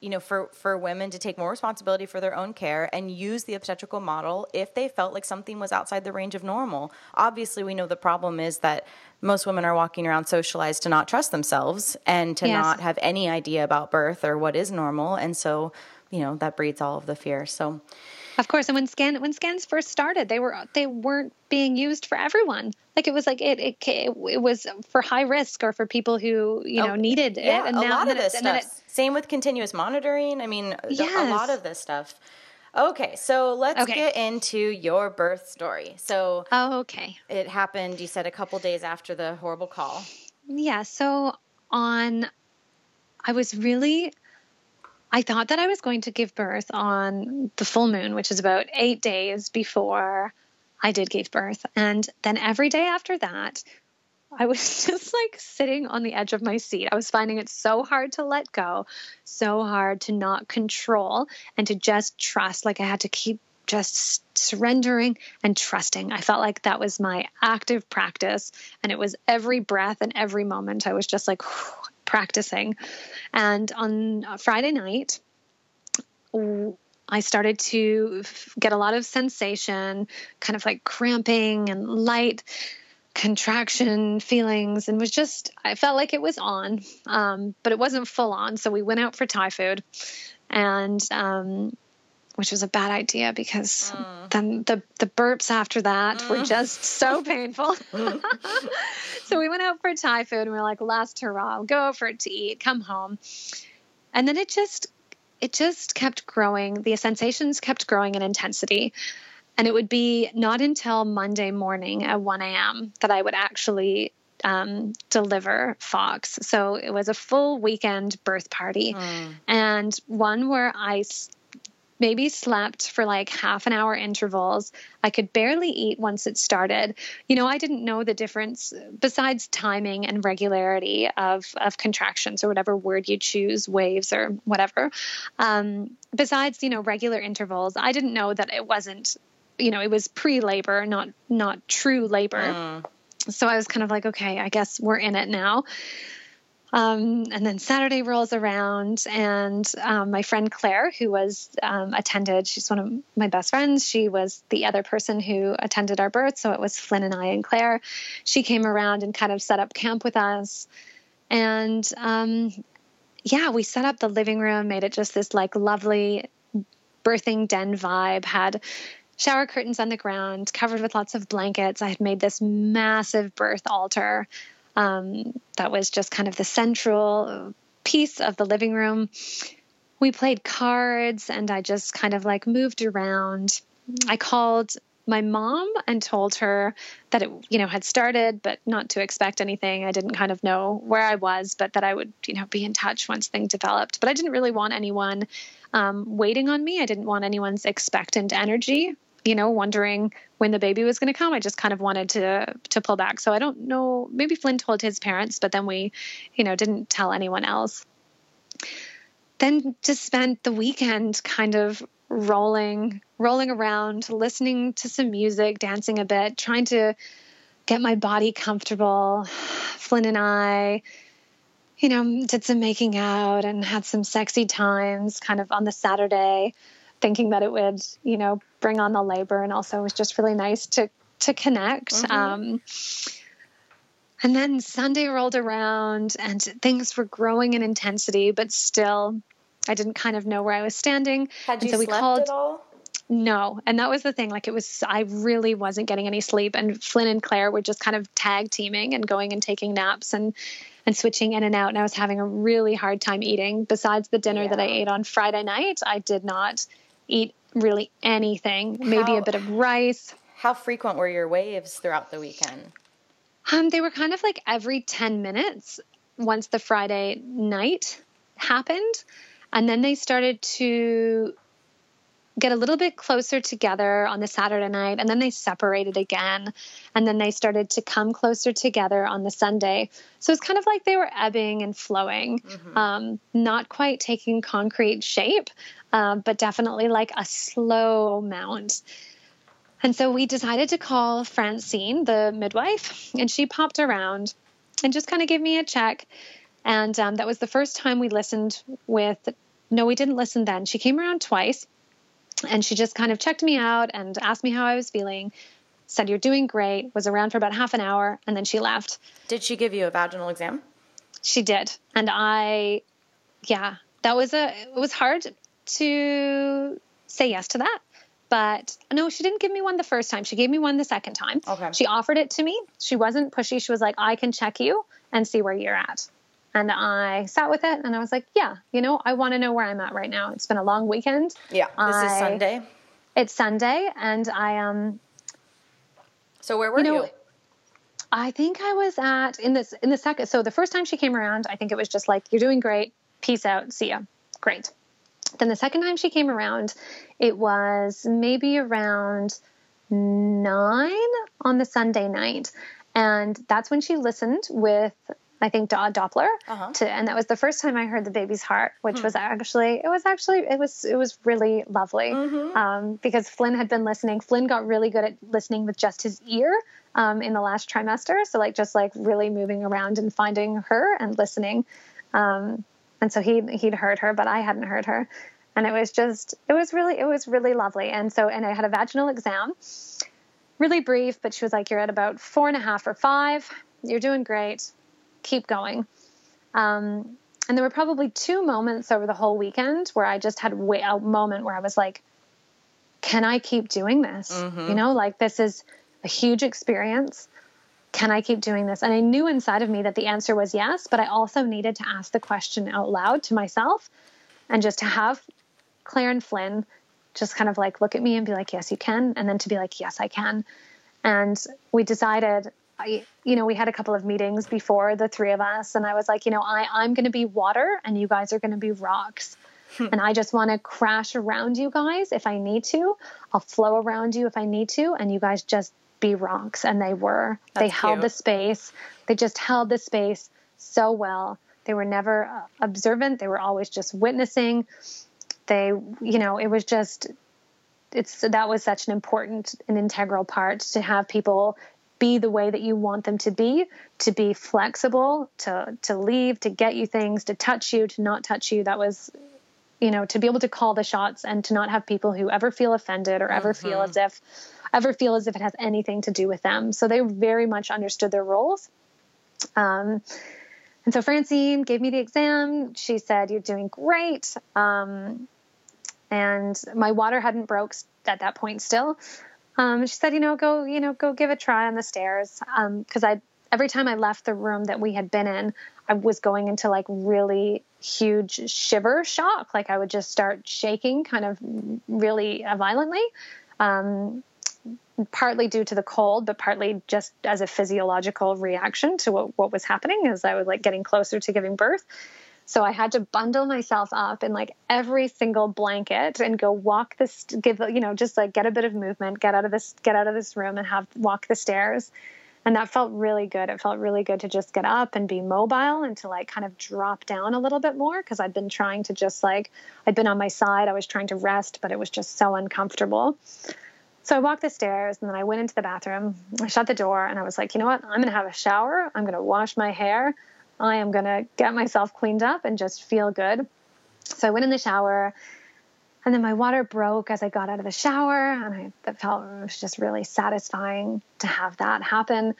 you know, for, for women to take more responsibility for their own care and use the obstetrical model if they felt like something was outside the range of normal. Obviously, we know the problem is that most women are walking around socialized to not trust themselves and to yes. not have any idea about birth or what is normal. And so, you know, that breeds all of the fear. So, of course, and when scan when scans first started, they were they weren't being used for everyone. Like it was like it it, it was for high risk or for people who you oh, know oh, needed yeah, it. And a now, lot of this stuff. It, Same with continuous monitoring. I mean, yes. a lot of this stuff. Okay, so let's okay. get into your birth story. So, oh, okay, it happened. You said a couple days after the horrible call. Yeah. So on, I was really I thought that I was going to give birth on the full moon, which is about eight days before I did give birth. And then every day after that, I was just like sitting on the edge of my seat. I was finding it so hard to let go, so hard to not control and to just trust. Like I had to keep just surrendering and trusting. I felt like that was my active practice. And it was every breath and every moment. I was just like, practicing. And on Friday night, I started to get a lot of sensation, kind of like cramping and light contraction feelings, and was just, I felt like it was on, um, but it wasn't full on. So we went out for Thai food. And um, which was a bad idea because mm. then the the burps after that mm. were just so painful. so we went out for Thai food and we are like, last hurrah, I'll go for it to eat, come home. And then it just it just kept growing. The sensations kept growing in intensity. And it would be not until Monday morning at 1 a.m. that I would actually um, deliver Fox. So it was a full weekend birth party mm. and one where I maybe slept for like half an hour intervals. I could barely eat once it started. You know, I didn't know the difference besides timing and regularity of, of contractions or whatever word you choose, waves or whatever. Um, besides, you know, regular intervals, I didn't know that it wasn't, you know, it was pre-labor, not not true labor. Mm. So I was kind of like, okay, I guess we're in it now. Um, and then Saturday rolls around, and um, my friend Claire, who was um, attended, she's one of my best friends. She was the other person who attended our birth. So it was Flynn and I and Claire. She came around and kind of set up camp with us. And um, yeah, we set up the living room, made it just this like lovely birthing den vibe, had shower curtains on the ground, covered with lots of blankets. I had made this massive birth altar um, that was just kind of the central piece of the living room. We played cards and I just kind of like moved around. I called my mom and told her that it, you know, had started, but not to expect anything. I didn't kind of know where I was, but that I would, you know, be in touch once things developed. But I didn't really want anyone um, waiting on me. I didn't want anyone's expectant energy, you know, wondering when the baby was going to come. I just kind of wanted to to pull back. So I don't know. Maybe Flynn told his parents, but then we, you know, didn't tell anyone else. Then just spent the weekend kind of rolling rolling around listening to some music dancing a bit trying to get my body comfortable flynn and i you know did some making out and had some sexy times kind of on the saturday thinking that it would you know bring on the labor and also it was just really nice to to connect mm-hmm. um, and then sunday rolled around and things were growing in intensity but still I didn't kind of know where I was standing. Had you so we slept called, at all? No, and that was the thing. Like it was, I really wasn't getting any sleep. And Flynn and Claire were just kind of tag teaming and going and taking naps and and switching in and out. And I was having a really hard time eating. Besides the dinner yeah. that I ate on Friday night, I did not eat really anything. How, maybe a bit of rice. How frequent were your waves throughout the weekend? Um, they were kind of like every ten minutes. Once the Friday night happened, and then they started to get a little bit closer together on the Saturday night, and then they separated again, and then they started to come closer together on the Sunday. So it's kind of like they were ebbing and flowing, mm-hmm. um, not quite taking concrete shape, uh, but definitely like a slow mount. And so we decided to call Francine, the midwife, and she popped around and just kind of gave me a check. And um, that was the first time we listened with, no, we didn't listen then. She came around twice and she just kind of checked me out and asked me how I was feeling. Said, You're doing great, was around for about half an hour, and then she left. Did she give you a vaginal exam? She did. And I, yeah, that was a, it was hard to say yes to that. But no, she didn't give me one the first time. She gave me one the second time. Okay. She offered it to me. She wasn't pushy. She was like, I can check you and see where you're at. And I sat with it and I was like, yeah, you know, I want to know where I'm at right now. It's been a long weekend. Yeah. This I, is Sunday. It's Sunday and I um So where were you? Know, you? I think I was at in this in the second so the first time she came around, I think it was just like, You're doing great. Peace out. See ya. Great. Then the second time she came around, it was maybe around nine on the Sunday night. And that's when she listened with I think Doppler, uh-huh. to, and that was the first time I heard the baby's heart, which hmm. was actually it was actually it was it was really lovely mm-hmm. um, because Flynn had been listening. Flynn got really good at listening with just his ear um, in the last trimester, so like just like really moving around and finding her and listening. Um, and so he he'd heard her, but I hadn't heard her, and it was just it was really it was really lovely. And so and I had a vaginal exam, really brief, but she was like, "You're at about four and a half or five. You're doing great." Keep going. Um, and there were probably two moments over the whole weekend where I just had a moment where I was like, can I keep doing this? Mm-hmm. You know, like this is a huge experience. Can I keep doing this? And I knew inside of me that the answer was yes, but I also needed to ask the question out loud to myself and just to have Claire and Flynn just kind of like look at me and be like, yes, you can. And then to be like, yes, I can. And we decided I, you know, we had a couple of meetings before the three of us, and I was like, you know, I, I'm going to be water and you guys are going to be rocks. Hmm. and I just want to crash around you guys if I need to. I'll flow around you if I need to, and you guys just be rocks. And they were. That's they held cute. the space. They just held the space so well. They were never uh, observant. They were always just witnessing. They, you know, it was just it's that was such an important and integral part to have people be the way that you want them to be, to be flexible, to to leave, to get you things, to touch you, to not touch you. That was you know, to be able to call the shots and to not have people who ever feel offended or ever mm-hmm. feel as if ever feel as if it has anything to do with them. So they very much understood their roles. Um, and so Francine gave me the exam. She said, "You're doing great." Um, and my water hadn't broke at that point still. Um, she said, you know, go, you know, go give a try on the stairs. Because um, I, every time I left the room that we had been in, I was going into like really huge shiver shock. Like I would just start shaking kind of really violently. Um, partly due to the cold, but partly just as a physiological reaction to what, what was happening as I was like getting closer to giving birth. So I had to bundle myself up in like every single blanket and go walk this, give, you know, just like get a bit of movement, get out of this, get out of this room and have walk the stairs. And that felt really good. It felt really good to just get up and be mobile and to like kind of drop down a little bit more because I'd been trying to just like, I'd been on my side. I was trying to rest, but it was just so uncomfortable. So I walked the stairs and then I went into the bathroom. I shut the door and I was like, you know what? I'm going to have a shower. I'm going to wash my hair. I am going to get myself cleaned up and just feel good. So I went in the shower and then my water broke as I got out of the shower and I that felt it was just really satisfying to have that happen.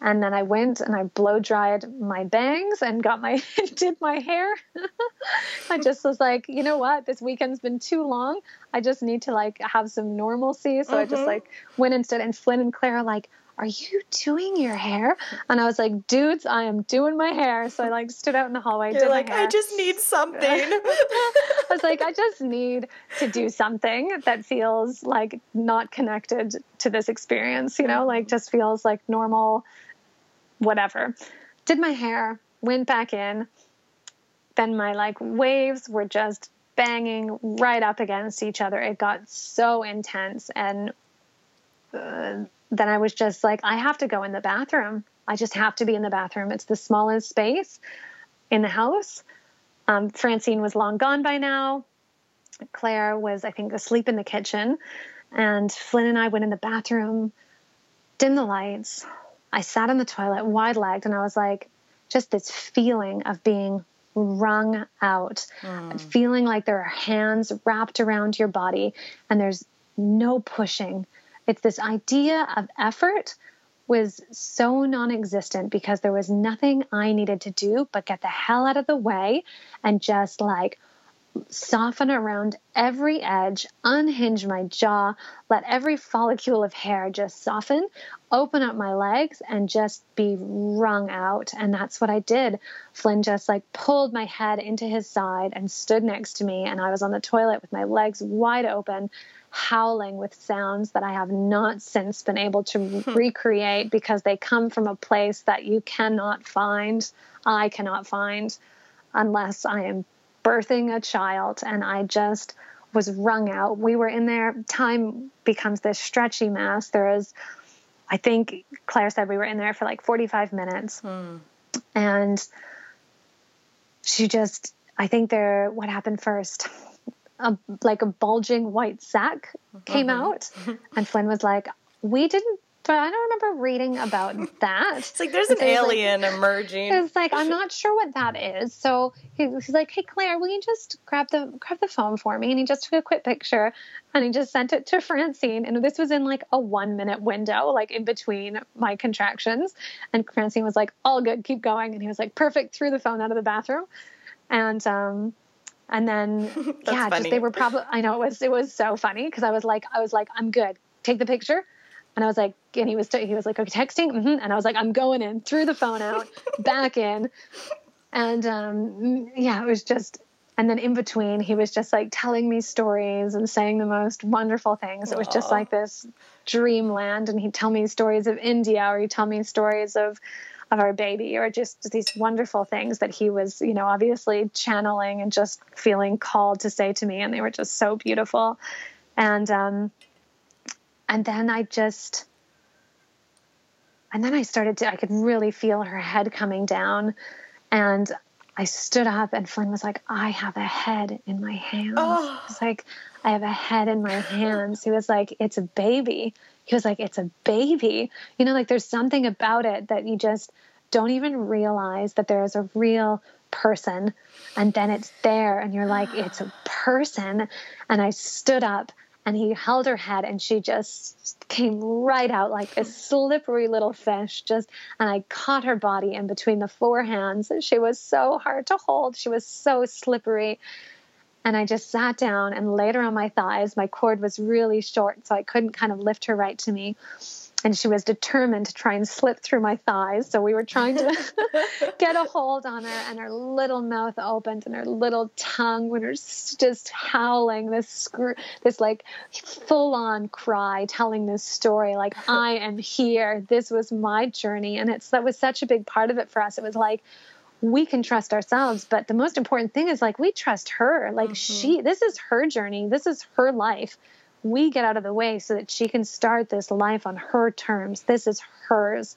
And then I went and I blow dried my bangs and got my did my hair. I just was like, you know what? This weekend's been too long. I just need to like have some normalcy. So mm-hmm. I just mm-hmm. like went and stood and Flynn and Claire like, are you doing your hair? And I was like, dudes, I am doing my hair. So I like stood out in the hallway. You're like, I just need something. I was like, I just need to do something that feels like not connected to this experience, you know, like just feels like normal whatever. Did my hair, went back in. Then my like waves were just banging right up against each other. It got so intense. And uh, then I was just like, I have to go in the bathroom. I just have to be in the bathroom. It's the smallest space in the house. Um, Francine was long gone by now. Claire was, I think, asleep in the kitchen. And Flynn and I went in the bathroom, dimmed the lights, I sat on the toilet wide legged and I was like, just this feeling of being wrung out, mm. feeling like there are hands wrapped around your body and there's no pushing. It's this idea of effort was so non existent because there was nothing I needed to do but get the hell out of the way and just like soften around every edge, unhinge my jaw, let every follicle of hair just soften, open up my legs, and just be wrung out. And that's what I did. Flynn just like pulled my head into his side and stood next to me. And I was on the toilet with my legs wide open, howling with sounds that I have not since been able to hmm. recreate because they come from a place that you cannot find. I cannot find unless I am birthing a child and I just was wrung out. We were in there, time becomes this stretchy mass. There is, I think Claire said we were in there for like 45 minutes. Hmm. And she just, I think there, what happened first? A, like a bulging white sac came mm-hmm. out. and Flynn was like, We didn't but I don't remember reading about that. it's like there's an alien like, emerging. It's like I'm not sure what that is. So he, he's like, "Hey Claire, will you just grab the grab the phone for me?" And he just took a quick picture and he just sent it to Francine. And this was in like a one minute window, like in between my contractions. And Francine was like, "All good, keep going." And he was like, "Perfect." Threw the phone out of the bathroom, and um, and then yeah, funny. just they were probably. I know it was it was so funny because I was like I was like I'm good. Take the picture and I was like, and he was he was like, okay, texting, mm-hmm. and I was like, I'm going in, threw the phone out, back in, and um, yeah, it was just. And then in between, he was just like telling me stories and saying the most wonderful things. It was just like this dreamland. And he'd tell me stories of India, or he'd tell me stories of of our baby, or just these wonderful things that he was, you know, obviously channeling and just feeling called to say to me. And they were just so beautiful. And um, and then I just, and then I started to, I could really feel her head coming down. And I stood up, and Flynn was like, I have a head in my hands. Oh. It's like, I have a head in my hands. He was like, It's a baby. He was like, It's a baby. You know, like there's something about it that you just don't even realize that there is a real person. And then it's there, and you're like, It's a person. And I stood up and he held her head and she just came right out like a slippery little fish just and i caught her body in between the four hands she was so hard to hold she was so slippery and i just sat down and laid her on my thighs my cord was really short so i couldn't kind of lift her right to me and she was determined to try and slip through my thighs. So we were trying to get a hold on her, and her little mouth opened, and her little tongue when her just howling this screw, this like full on cry, telling this story like I am here. This was my journey, and it's that was such a big part of it for us. It was like we can trust ourselves but the most important thing is like we trust her like mm-hmm. she this is her journey this is her life we get out of the way so that she can start this life on her terms. This is hers.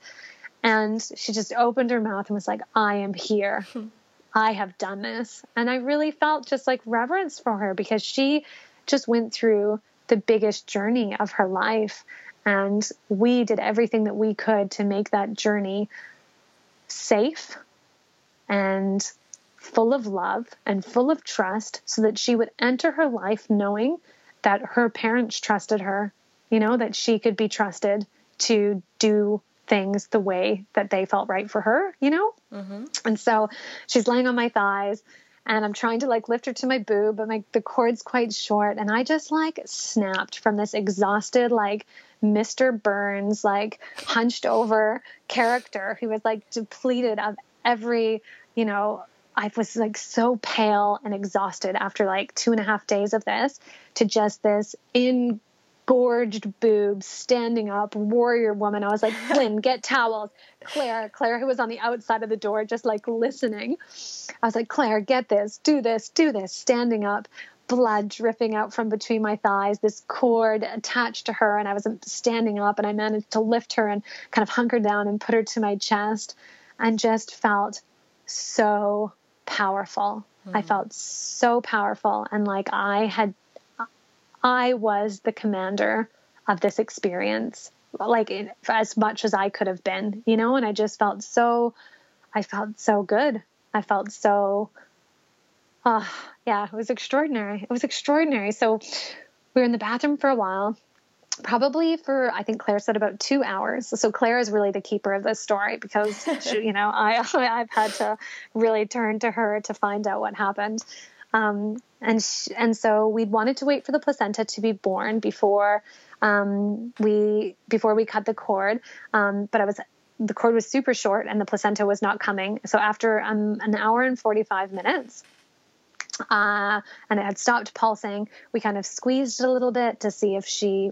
And she just opened her mouth and was like, I am here. I have done this. And I really felt just like reverence for her because she just went through the biggest journey of her life. And we did everything that we could to make that journey safe and full of love and full of trust so that she would enter her life knowing that her parents trusted her, you know, that she could be trusted to do things the way that they felt right for her, you know? Mm-hmm. And so she's laying on my thighs and I'm trying to like lift her to my boob, but my the cord's quite short, and I just like snapped from this exhausted like Mr. Burns like hunched over character who was like depleted of every you know I was like so pale and exhausted after like two and a half days of this to just this engorged boobs standing up warrior woman. I was like, Flynn, get towels. Claire, Claire, who was on the outside of the door, just like listening. I was like, Claire, get this, do this, do this, standing up, blood dripping out from between my thighs, this cord attached to her. And I was standing up and I managed to lift her and kind of hunker down and put her to my chest and just felt so powerful. Mm-hmm. I felt so powerful and like I had I was the commander of this experience like as much as I could have been, you know, and I just felt so I felt so good. I felt so uh, yeah, it was extraordinary. It was extraordinary. So we were in the bathroom for a while probably for I think Claire said about two hours. So Claire is really the keeper of this story because she, you know I I've had to really turn to her to find out what happened. Um, and she, and so we wanted to wait for the placenta to be born before um, we before we cut the cord. Um, but I was the cord was super short and the placenta was not coming. So after um, an hour and 45 minutes, uh, and it had stopped pulsing. We kind of squeezed it a little bit to see if she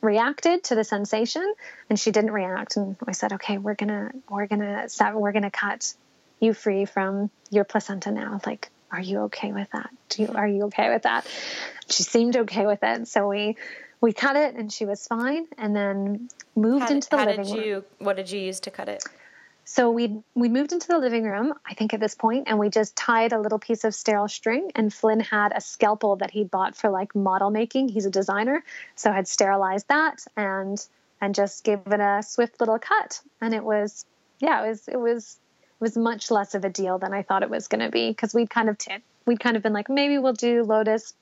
reacted to the sensation, and she didn't react. And I said, "Okay, we're gonna we're gonna stop. We're gonna cut you free from your placenta now. Like, are you okay with that? Do you are you okay with that?" She seemed okay with it, so we we cut it, and she was fine. And then moved how, into the living room. You, what did you use to cut it? So we we moved into the living room, I think at this point, and we just tied a little piece of sterile string. And Flynn had a scalpel that he'd bought for like model making. He's a designer, so I had sterilized that and and just gave it a swift little cut. And it was, yeah, it was it was it was much less of a deal than I thought it was going to be because we'd kind of t- we'd kind of been like maybe we'll do Lotus,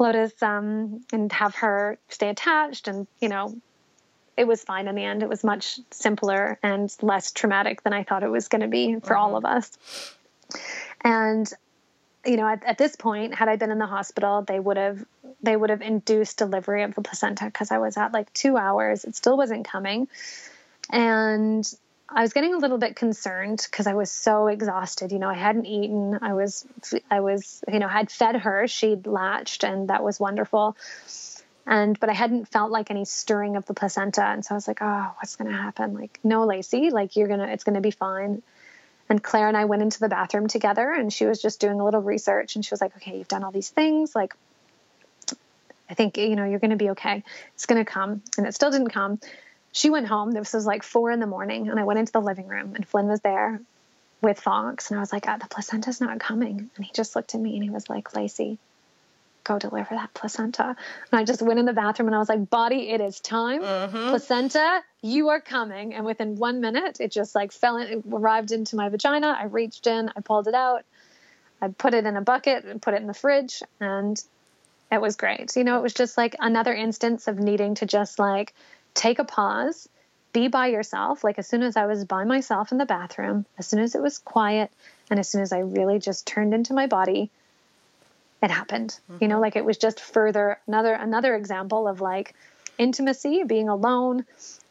Lotus, um, and have her stay attached and you know it was fine in the end. It was much simpler and less traumatic than I thought it was going to be for mm-hmm. all of us. And you know, at, at, this point, had I been in the hospital, they would have they would have induced delivery of the placenta because I was at like two hours. It still wasn't coming, and I was getting a little bit concerned because I was so exhausted. You know, I hadn't eaten. I was I was you know had fed her. She'd latched, and that was wonderful and but I hadn't felt like any stirring of the placenta, and so I was like, oh, what's going to happen? Like, no, Lacey, like you're gonna, it's gonna be fine. And Claire and I went into the bathroom together, and she was just doing a little research, and she was like, okay, you've done all these things, like. I think you know you're going to be okay. It's going to come, and it still didn't come. She went home. This was like four in the morning, and I went into the living room, and Flynn was there with Fox, and I was like, oh, "The placenta's not coming." And he just looked at me, and he was like, "Lacey, go deliver that placenta. And I just went in the bathroom and I was like, body, it is time. Mm-hmm. Placenta, you are coming. And within one minute, it just like fell in, it arrived into my vagina. I reached in, I pulled it out, I put it in a bucket and put it in the fridge. And it was great. You know, it was just like another instance of needing to just like take a pause, be by yourself. Like as soon as I was by myself in the bathroom, as soon as it was quiet, and as soon as I really just turned into my body, it happened. Mm-hmm. You know, like it was just further another another example of like intimacy, being alone,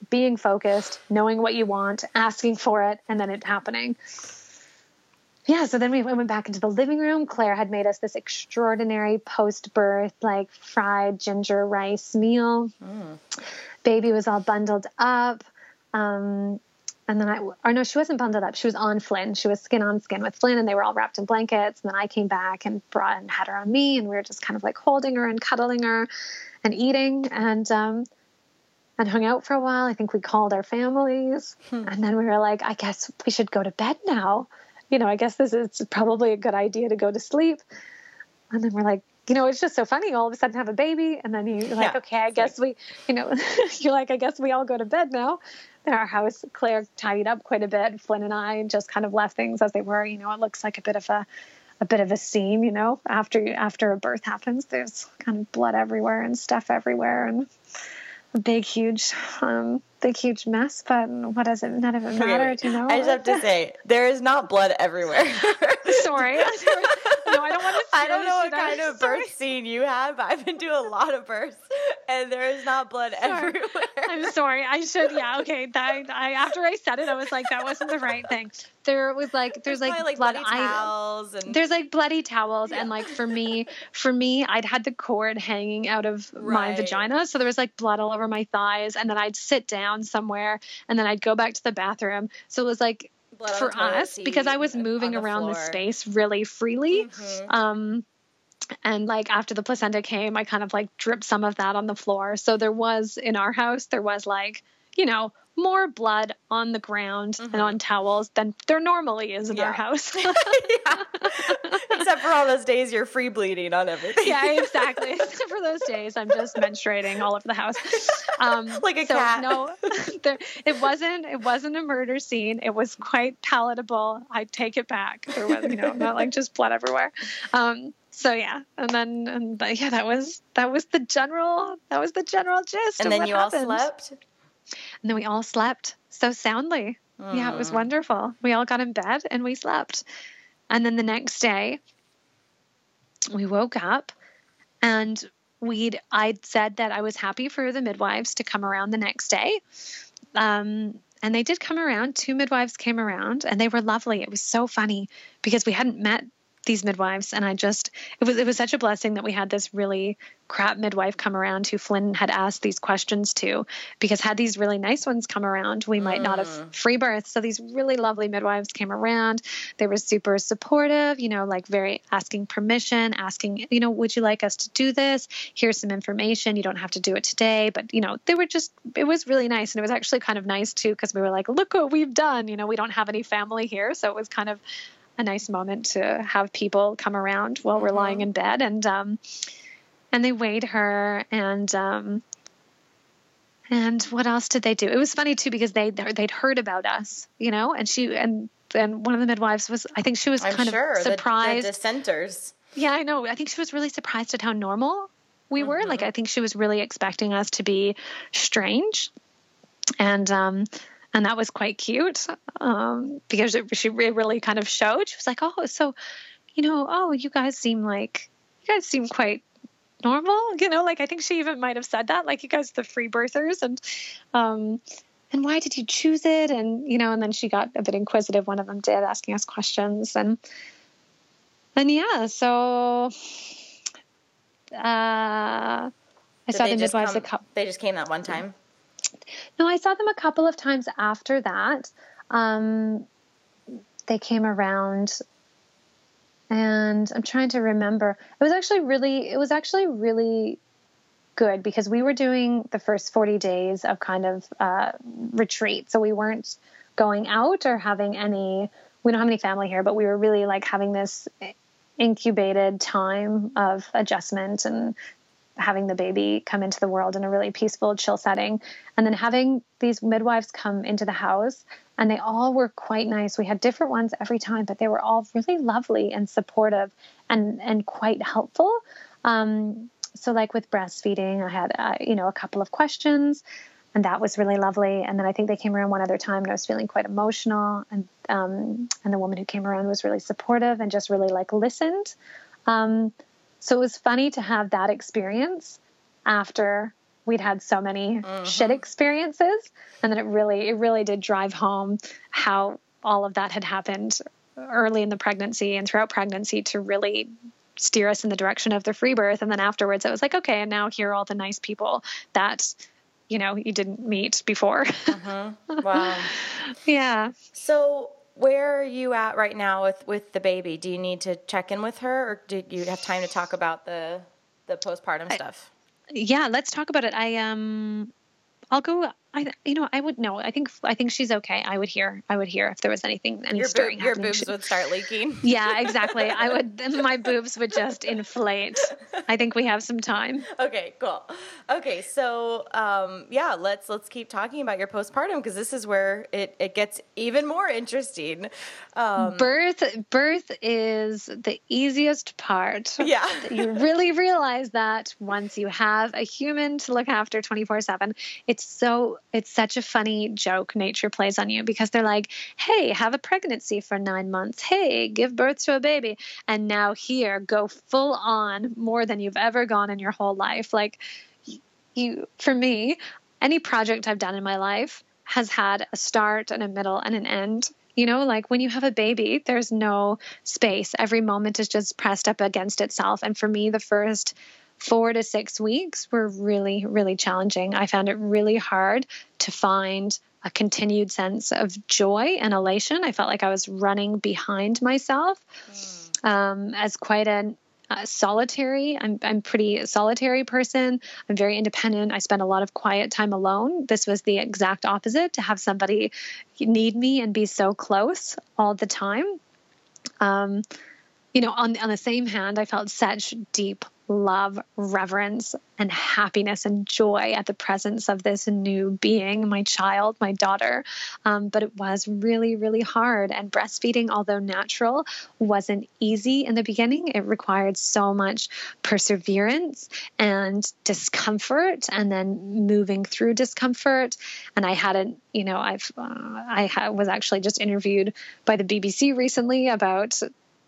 being focused, knowing what you want, asking for it, and then it happening. Yeah, so then we went back into the living room. Claire had made us this extraordinary post birth, like fried ginger rice meal. Mm. Baby was all bundled up. Um, and then I, or no, she wasn't bundled up. She was on Flynn. She was skin on skin with Flynn, and they were all wrapped in blankets. And then I came back and brought and had her on me, and we were just kind of like holding her and cuddling her, and eating, and um, and hung out for a while. I think we called our families, hmm. and then we were like, I guess we should go to bed now. You know, I guess this is probably a good idea to go to sleep. And then we're like, you know, it's just so funny. All of a sudden, have a baby, and then you're like, yeah, okay, I guess we, you know, you're like, I guess we all go to bed now. Our house, Claire tidied up quite a bit. Flynn and I just kind of left things as they were. You know, it looks like a bit of a, a bit of a scene. You know, after after a birth happens, there's kind of blood everywhere and stuff everywhere, and a big, huge, um, big, huge mess. But what does it? None of it matter. You know? I just have to say, there is not blood everywhere. Sorry. no, I don't want to. I don't know what kind of birth scene you have. but I've been doing a lot of births, and there is not blood sorry. everywhere. I'm sorry. I should. Yeah. Okay. That, I after I said it, I was like, that wasn't the right thing. There was like, there's, there's like, like blood towels and there's like bloody towels, yeah. and like for me, for me, I'd had the cord hanging out of right. my vagina, so there was like blood all over my thighs, and then I'd sit down somewhere, and then I'd go back to the bathroom. So it was like for us because I was moving around the, the, space really freely. Mm-hmm. Um, and like after the placenta came, I kind of like dripped some of that on the floor. So there was in our house, there was like, you know, more blood on the ground mm-hmm. and on towels than there normally is in yeah. our house. Except for all those days you're free bleeding on everything. yeah, exactly. Except for those days I'm just menstruating all over the house. Um, like a so cat. No, there, it wasn't. It wasn't a murder scene. It was quite palatable. I take it back. There was, you know, not like just blood everywhere. Um, so yeah, and then and yeah, that was that was the general that was the general gist. And then you happened. all slept. And then we all slept so soundly. Mm. Yeah, it was wonderful. We all got in bed and we slept. And then the next day, we woke up and we'd I'd said that I was happy for the midwives to come around the next day. Um, and they did come around. Two midwives came around and they were lovely. It was so funny because we hadn't met these midwives and I just it was it was such a blessing that we had this really crap midwife come around who Flynn had asked these questions to because had these really nice ones come around we might mm. not have mm. free birth so these really lovely midwives came around. They were super supportive you know like very asking permission asking you know would you like us to do this? Here's some information. You don't have to do it today. But you know they were just it was really nice. And it was actually kind of nice too because we were like look what we've done. You know we don't have any family here. So it was kind of a nice moment to have people come around while we're lying mm-hmm. in bed and um, and they weighed her and um, and what else did they do? It was funny too because they they'd heard about us, you know, and she and and one of the midwives was I think she was I'm kind sure, of surprised. The, the dissenters. Yeah, I know. I think she was really surprised at how normal we mm-hmm. were. Like I think she was really expecting us to be strange, and um, and that was quite cute um, because it, she really kind of showed. She was like, "Oh, so you know, oh, you guys seem like you guys seem quite normal." You know, like I think she even might have said that, like you guys the free birthers, and um, and why did you choose it? And you know, and then she got a bit inquisitive. One of them did, asking us questions, and and yeah, so. Uh, I saw the midwives. Come, a they just came that one time. No, I saw them a couple of times after that. Um, they came around and I'm trying to remember. It was actually really it was actually really good because we were doing the first 40 days of kind of uh, retreat. So we weren't going out or having any we don't have any family here, but we were really like having this incubated time of adjustment and having the baby come into the world in a really peaceful, chill setting. And then having these midwives come into the house, and they all were quite nice. We had different ones every time, but they were all really lovely and supportive and, and quite helpful. Um, so, like with breastfeeding, I had, uh, you know, a couple of questions. And that was really lovely. And then I think they came around one other time, and I was feeling quite emotional. And um, and the woman who came around was really supportive and just really like listened. Um, so it was funny to have that experience after we'd had so many mm-hmm. shit experiences. And then it really it really did drive home how all of that had happened early in the pregnancy and throughout pregnancy to really steer us in the direction of the free birth. And then afterwards it was like okay and now here are all the nice people that you know you didn't meet before. Uh-huh. wow. Yeah. So where are you at right now with with the baby? Do you need to check in with her or did you have time to talk about the the postpartum I, stuff? Yeah let's talk about it. I um i'll go I, you know, I would know. I think, I think she's okay. I would hear, I would hear if there was anything, any your stirring Your boobs would start leaking. Yeah, exactly. I would, my boobs would just inflate. I think we have some time. Okay, cool. Okay, so um, yeah, let's let's keep talking about your postpartum because this is where it it gets even more interesting. Um, birth, birth is the easiest part. Yeah, you really realize that once you have a human to look after twenty four seven. It's so it's such a funny joke nature plays on you because they're like, hey, have a pregnancy for nine months. Hey, give birth to a baby. And now here, go full on more than you've ever gone in your whole life. Like, you, for me, any project I've done in my life has had a start and a middle and an end. You know, like when you have a baby, there's no space. Every moment is just pressed up against itself. And for me, the first four to six weeks were really, really challenging. I found it really hard to find a continued sense of joy and elation. I felt like I was running behind myself mm. um, as quite a uh, solitary. I'm I'm pretty solitary person. I'm very independent. I spend a lot of quiet time alone. This was the exact opposite to have somebody need me and be so close all the time. Um, you know, on on the same hand, I felt such deep love, reverence, and happiness and joy at the presence of this new being, my child, my daughter. Um, but it was really, really hard. And breastfeeding, although natural, wasn't easy in the beginning. It required so much perseverance and discomfort, and then moving through discomfort. And I hadn't, you know, I've, uh, I ha- was actually just interviewed by the BBC recently about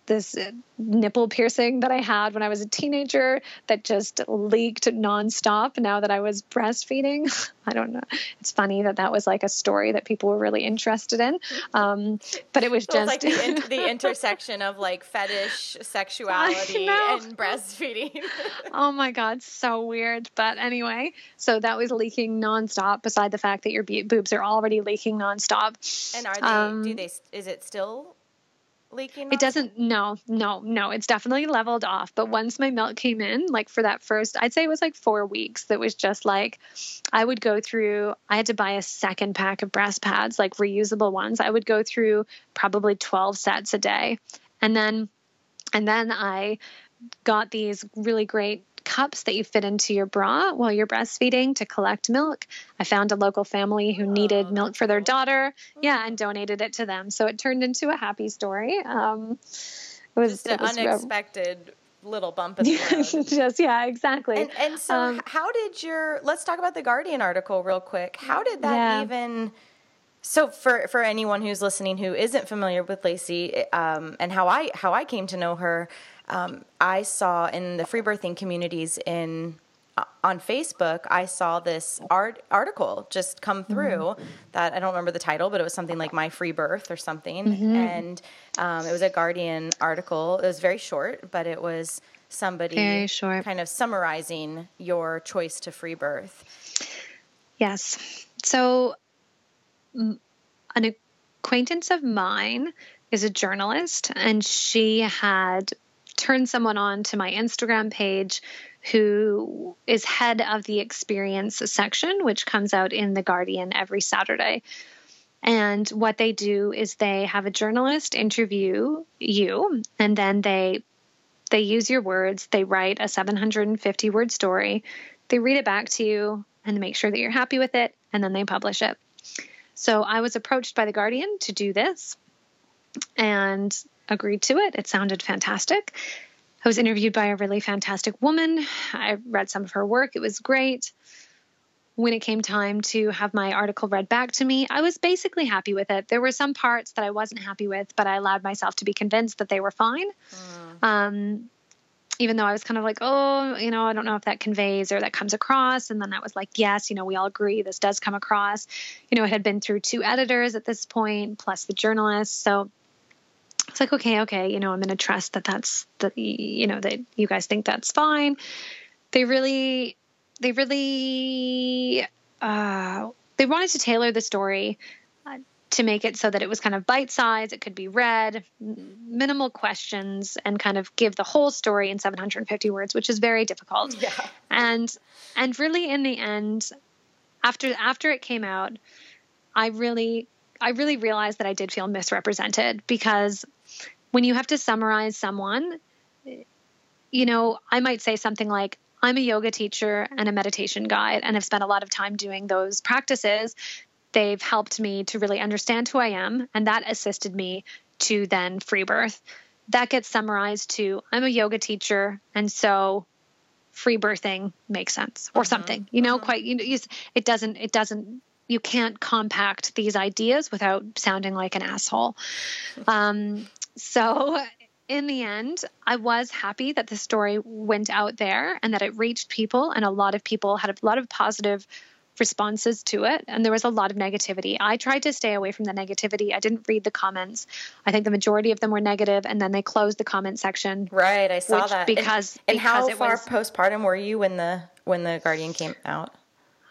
this nipple piercing that I had when I was a teenager that just leaked nonstop now that I was breastfeeding. I don't know. It's funny that that was like a story that people were really interested in. Um, but it was just like the, in- the, intersection of like fetish sexuality and breastfeeding. oh my God, so weird. But anyway, so that was leaking nonstop beside the fact that your boobs are already leaking nonstop. And are they, um, do they, is it still leaking? It doesn't. No, no, no. It's definitely leveled off. But once my milk came in, like for that first, I'd say it was like four weeks. That was just like, I would go through. I had to buy a second pack of breast pads, like reusable ones. I would go through probably twelve sets a day, and then, and then I got these really great cups that you fit into your bra while you're breastfeeding to collect milk. I found a local family who needed milk for their daughter. Yeah, and donated it to them. So it turned into a happy story. Um, it was just an was unexpected little bump in the road. just yeah, exactly. And, and so, um, how did your? Let's talk about the Guardian article real quick. How did that yeah. even? So for for anyone who's listening who isn't familiar with Lacey um, and how I how I came to know her, um, I saw in the free birthing communities in uh, on Facebook, I saw this art article just come mm-hmm. through mm-hmm. that I don't remember the title, but it was something like "My Free Birth" or something, mm-hmm. and um, it was a Guardian article. It was very short, but it was somebody very short. kind of summarizing your choice to free birth. Yes. So, an acquaintance of mine is a journalist, and she had turn someone on to my Instagram page who is head of the experience section, which comes out in The Guardian every Saturday. And what they do is they have a journalist interview you, and then they they use your words. They write a 750 word story. They read it back to you and make sure that you're happy with it, and then they publish it. So I was approached by the Guardian to do this, and agreed to it. It sounded fantastic. I was interviewed by a really fantastic woman. I read some of her work, it was great. When it came time to have my article read back to me, I was basically happy with it. There were some parts that I wasn't happy with, but I allowed myself to be convinced that they were fine. Mm. Um, even though I was kind of like, oh, you know, I don't know if that conveys or that comes across. And then I was like, yes, you know, we all agree this does come across. You know, it had been through two editors at this point, plus the journalist. So it's like, okay, okay, you know, I'm going to trust that that's the, you know, that you guys think that's fine. They really, they really, uh, they wanted to tailor the story to make it so that it was kind of bite size, it could be read, minimal questions, and kind of give the whole story in 750 words, which is very difficult. Yeah. And and really in the end, after after it came out, I really I really realized that I did feel misrepresented because when you have to summarize someone, you know, I might say something like, I'm a yoga teacher and a meditation guide, and I've spent a lot of time doing those practices they've helped me to really understand who I am, and that assisted me to then free birth. That gets summarized to I'm a yoga teacher, and so free birthing makes sense or uh-huh. something. You know, uh-huh. quite you know, it doesn't it doesn't you can't compact these ideas without sounding like an asshole. Um, so in the end, I was happy that the story went out there and that it reached people, and a lot of people had a lot of positive responses to it and there was a lot of negativity. I tried to stay away from the negativity. I didn't read the comments. I think the majority of them were negative and then they closed the comment section. Right, I saw that. Because and, and because how far was, postpartum were you when the when the Guardian came out?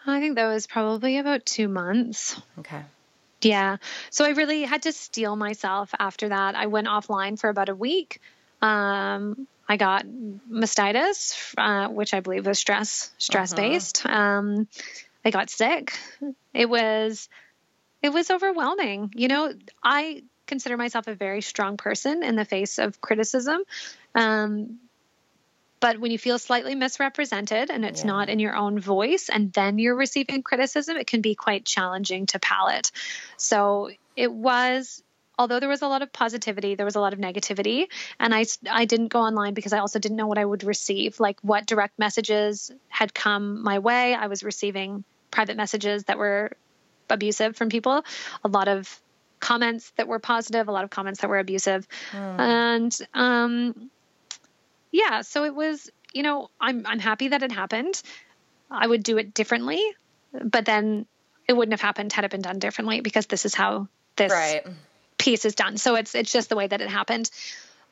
I think that was probably about 2 months. Okay. Yeah. So I really had to steel myself after that. I went offline for about a week. Um, I got mastitis, uh, which I believe was stress stress based. Uh-huh. Um, I got sick. It was it was overwhelming. You know, I consider myself a very strong person in the face of criticism. Um, but when you feel slightly misrepresented and it's yeah. not in your own voice and then you're receiving criticism, it can be quite challenging to palate. So it was although there was a lot of positivity, there was a lot of negativity. And I, I didn't go online because I also didn't know what I would receive, like what direct messages had come my way. I was receiving private messages that were abusive from people, a lot of comments that were positive, a lot of comments that were abusive. Mm. And um, yeah, so it was, you know, I'm I'm happy that it happened. I would do it differently, but then it wouldn't have happened had it been done differently because this is how this right. piece is done. So it's it's just the way that it happened.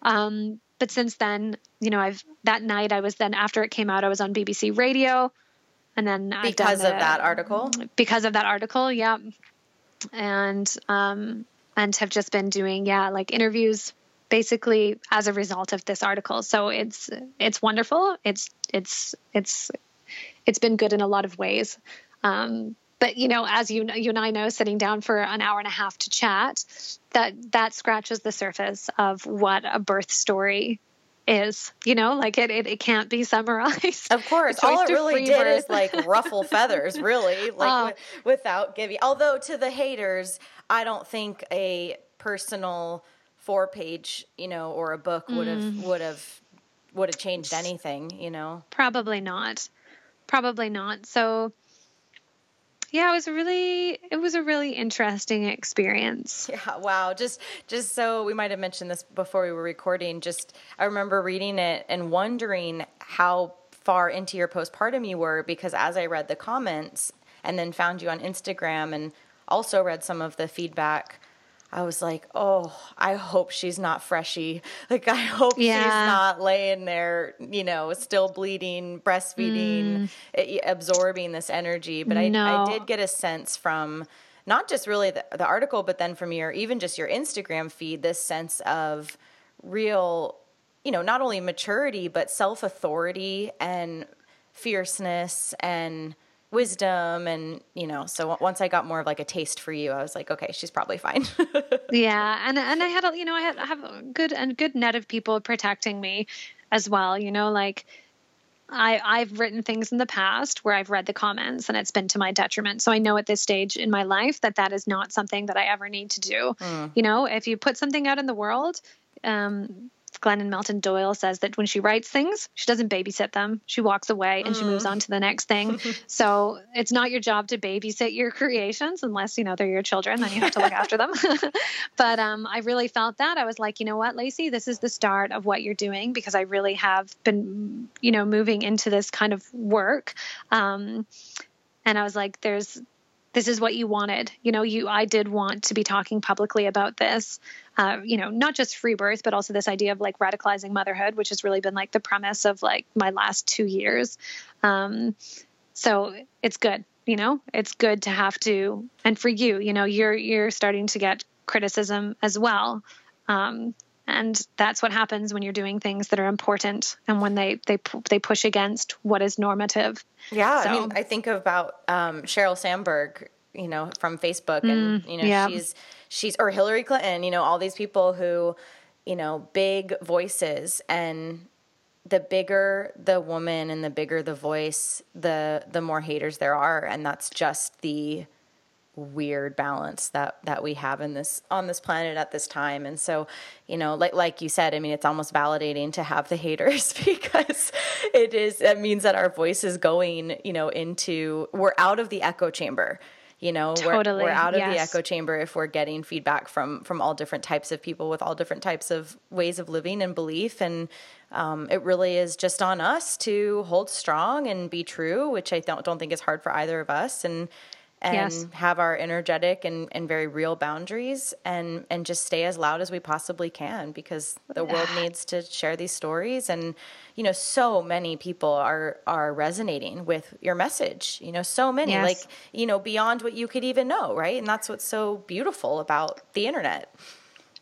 Um, but since then, you know, I've that night I was then after it came out, I was on BBC Radio and then because of that article because of that article yeah and um and have just been doing yeah like interviews basically as a result of this article. So it's it's wonderful. It's it's it's it's been good in a lot of ways. Um but you know as you you and I know sitting down for an hour and a half to chat that that scratches the surface of what a birth story is you know? Like it, it, it can't be summarized. Of course. All it really did birth. is like ruffle feathers really like uh, with, without giving although to the haters i don't think a personal four page you know or a book would have mm. would have would have changed anything you know probably not probably not so yeah, it was really it was a really interesting experience. Yeah, wow. Just just so we might have mentioned this before we were recording, just I remember reading it and wondering how far into your postpartum you were because as I read the comments and then found you on Instagram and also read some of the feedback I was like, oh, I hope she's not freshy. Like, I hope yeah. she's not laying there, you know, still bleeding, breastfeeding, mm. absorbing this energy. But I, no. I did get a sense from not just really the, the article, but then from your, even just your Instagram feed, this sense of real, you know, not only maturity, but self authority and fierceness and wisdom and you know so once i got more of like a taste for you i was like okay she's probably fine yeah and and i had a you know i had I have a good and good net of people protecting me as well you know like I, I've written things in the past where I've read the comments and it's been to my detriment. So I know at this stage in my life that that is not something that I ever need to do. Mm. You know, if you put something out in the world, um, Glennon Melton Doyle says that when she writes things, she doesn't babysit them. She walks away and mm. she moves mm. on to the next thing. so it's not your job to babysit your creations unless, you know, they're your children, then you have to look after them. but um, I really felt that. I was like, you know what, Lacey, this is the start of what you're doing because I really have been, you know, moving into this kind of work. Um, and I was like, there's this is what you wanted. You know, you I did want to be talking publicly about this. Uh, you know, not just free birth, but also this idea of like radicalizing motherhood, which has really been like the premise of like my last two years. Um, so it's good. You know, it's good to have to, and for you, you know, you're you're starting to get criticism as well. Um, and that's what happens when you're doing things that are important and when they they they push against what is normative yeah so. i mean i think about um, sheryl sandberg you know from facebook and mm, you know yeah. she's she's or hillary clinton you know all these people who you know big voices and the bigger the woman and the bigger the voice the the more haters there are and that's just the weird balance that that we have in this on this planet at this time and so you know like like you said i mean it's almost validating to have the haters because it is it means that our voice is going you know into we're out of the echo chamber you know totally. we're, we're out of yes. the echo chamber if we're getting feedback from from all different types of people with all different types of ways of living and belief and um, it really is just on us to hold strong and be true which i don't, don't think is hard for either of us and and yes. have our energetic and, and very real boundaries and and just stay as loud as we possibly can because the world needs to share these stories and you know so many people are are resonating with your message you know so many yes. like you know beyond what you could even know right and that's what's so beautiful about the internet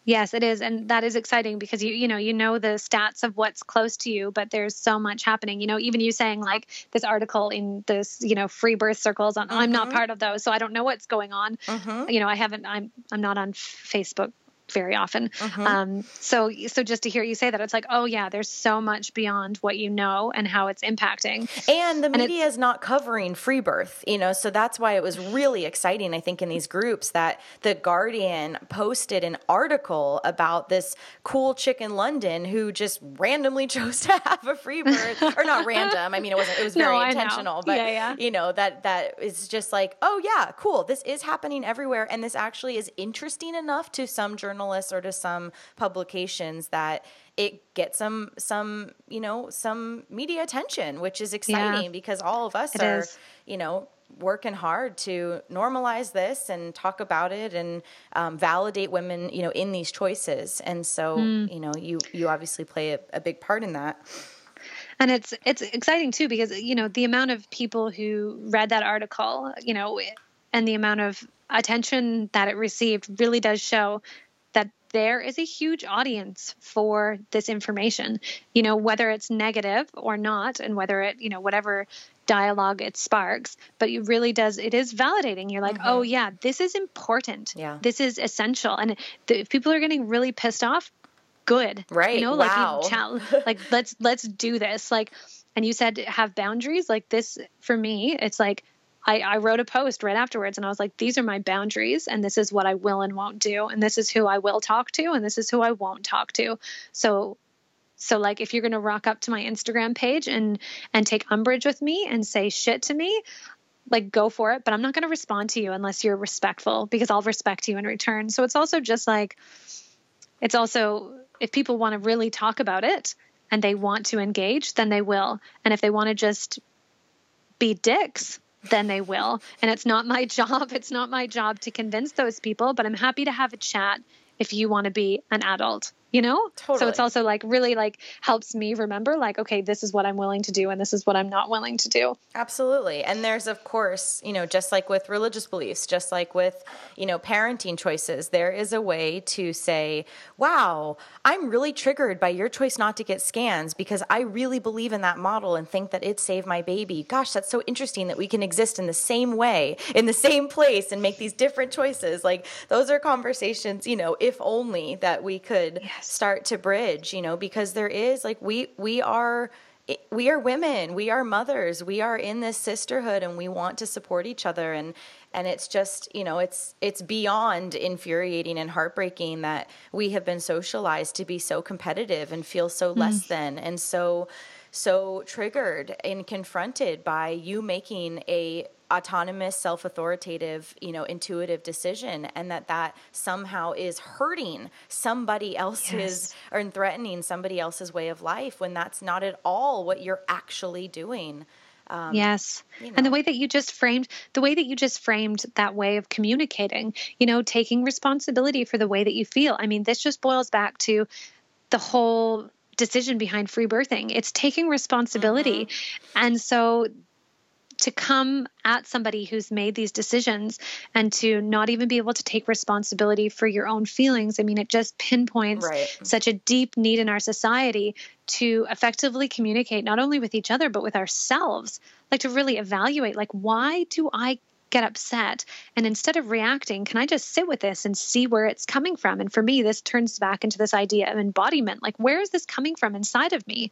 Yes, it is, and that is exciting because you you know you know the stats of what's close to you, but there's so much happening. You know, even you saying like this article in this you know free birth circles. On, mm-hmm. I'm not mm-hmm. part of those, so I don't know what's going on. Mm-hmm. You know, I haven't. I'm I'm not on Facebook very often. Mm-hmm. Um, so so just to hear you say that, it's like, oh yeah, there's so much beyond what you know and how it's impacting. And the and media is not covering free birth, you know, so that's why it was really exciting. I think in these groups that the Guardian posted an article about this cool chick in London who just randomly chose to have a free birth, or not random. I mean, it wasn't. It was very no, intentional, but yeah, yeah. you know that that is just like, oh yeah, cool. This is happening everywhere, and this actually is interesting enough to some journalists journalists or to some publications that it gets some some you know some media attention which is exciting yeah, because all of us are is. you know working hard to normalize this and talk about it and um, validate women you know in these choices and so mm. you know you you obviously play a, a big part in that and it's it's exciting too because you know the amount of people who read that article you know and the amount of attention that it received really does show there is a huge audience for this information. You know whether it's negative or not and whether it you know whatever dialogue it sparks but it really does it is validating. You're like mm-hmm. oh yeah this is important. Yeah. This is essential. And if people are getting really pissed off good. Right. you know wow. like like let's let's do this. Like and you said have boundaries? Like this for me it's like I, I wrote a post right afterwards and I was like, these are my boundaries and this is what I will and won't do. And this is who I will talk to and this is who I won't talk to. So so like if you're gonna rock up to my Instagram page and and take umbrage with me and say shit to me, like go for it. But I'm not gonna respond to you unless you're respectful because I'll respect you in return. So it's also just like it's also if people want to really talk about it and they want to engage, then they will. And if they want to just be dicks, then they will. And it's not my job. It's not my job to convince those people, but I'm happy to have a chat if you want to be an adult you know? Totally. so it's also like really like helps me remember like okay this is what i'm willing to do and this is what i'm not willing to do. Absolutely. And there's of course you know just like with religious beliefs just like with you know parenting choices there is a way to say wow i'm really triggered by your choice not to get scans because i really believe in that model and think that it saved my baby. Gosh that's so interesting that we can exist in the same way in the same place and make these different choices. Like those are conversations you know if only that we could yes start to bridge, you know, because there is like we we are we are women, we are mothers, we are in this sisterhood and we want to support each other and and it's just, you know, it's it's beyond infuriating and heartbreaking that we have been socialized to be so competitive and feel so mm. less than and so so triggered and confronted by you making a autonomous self-authoritative you know intuitive decision and that that somehow is hurting somebody else's yes. or threatening somebody else's way of life when that's not at all what you're actually doing um, yes. You know. And the way that you just framed the way that you just framed that way of communicating, you know, taking responsibility for the way that you feel. I mean, this just boils back to the whole decision behind free birthing. It's taking responsibility. Mm-hmm. And so to come at somebody who's made these decisions and to not even be able to take responsibility for your own feelings, I mean, it just pinpoints right. such a deep need in our society to effectively communicate not only with each other, but with ourselves. Like to really evaluate, like, why do I get upset. And instead of reacting, can I just sit with this and see where it's coming from? And for me, this turns back into this idea of embodiment. Like, where is this coming from inside of me?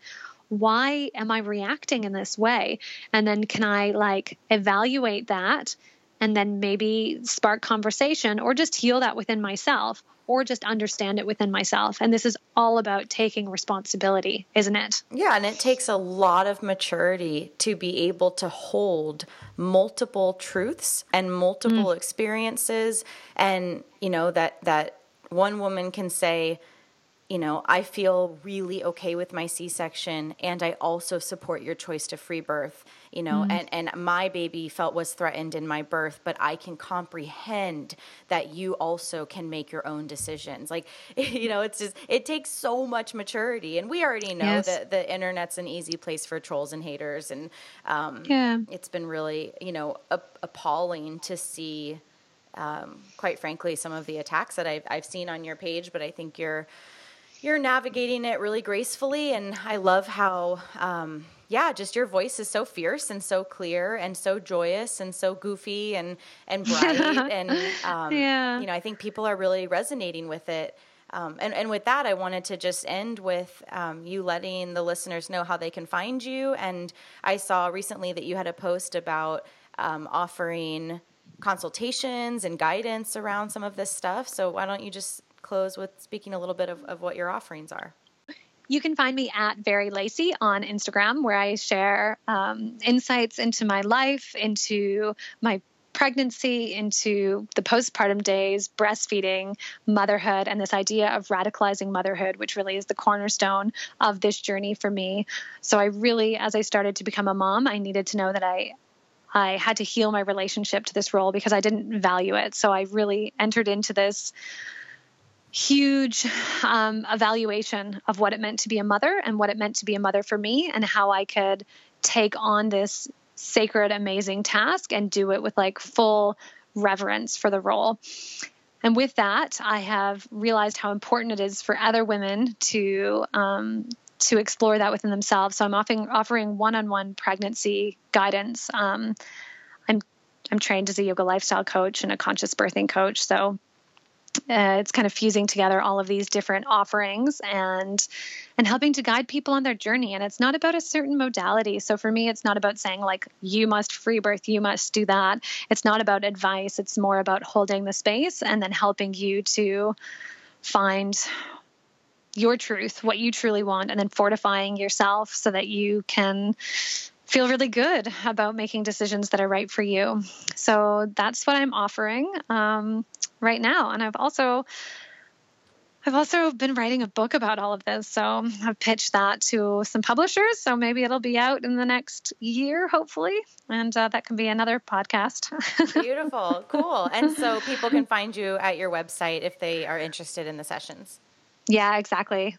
Why am I reacting in this way? And then can I like evaluate that and then maybe spark conversation or just heal that within myself? or just understand it within myself. And this is all about taking responsibility, isn't it? Yeah, and it takes a lot of maturity to be able to hold multiple truths and multiple mm. experiences and, you know, that that one woman can say, you know, I feel really okay with my C section and I also support your choice to free birth, you know, mm-hmm. and, and my baby felt was threatened in my birth, but I can comprehend that you also can make your own decisions. Like, you know, it's just, it takes so much maturity. And we already know yes. that the internet's an easy place for trolls and haters. And um, yeah. it's been really, you know, appalling to see, um, quite frankly, some of the attacks that I've, I've seen on your page, but I think you're, you're navigating it really gracefully and i love how um, yeah just your voice is so fierce and so clear and so joyous and so goofy and and bright and um, yeah. you know i think people are really resonating with it um, and, and with that, I wanted to just end with um, you letting the listeners know how they can find you. And I saw recently that you had a post about um, offering consultations and guidance around some of this stuff. So why don't you just close with speaking a little bit of, of what your offerings are. You can find me at Very Lacey on Instagram, where I share um, insights into my life, into my pregnancy, into the postpartum days, breastfeeding, motherhood, and this idea of radicalizing motherhood, which really is the cornerstone of this journey for me. So I really, as I started to become a mom, I needed to know that I I had to heal my relationship to this role because I didn't value it. So I really entered into this huge um, evaluation of what it meant to be a mother and what it meant to be a mother for me and how I could take on this sacred, amazing task and do it with like full reverence for the role. And with that, I have realized how important it is for other women to um, to explore that within themselves. So I'm offering offering one-on-one pregnancy guidance. Um, I'm I'm trained as a yoga lifestyle coach and a conscious birthing coach. So uh, it's kind of fusing together all of these different offerings and and helping to guide people on their journey. And it's not about a certain modality. So for me it's not about saying like you must free birth you must do that. It's not about advice. It's more about holding the space and then helping you to find your truth what you truly want and then fortifying yourself so that you can feel really good about making decisions that are right for you. So that's what I'm offering. Um, right now. And I've also I've also been writing a book about all of this. So I've pitched that to some publishers. So maybe it'll be out in the next year, hopefully. And uh, that can be another podcast. Beautiful. Cool. And so people can find you at your website if they are interested in the sessions. Yeah, exactly.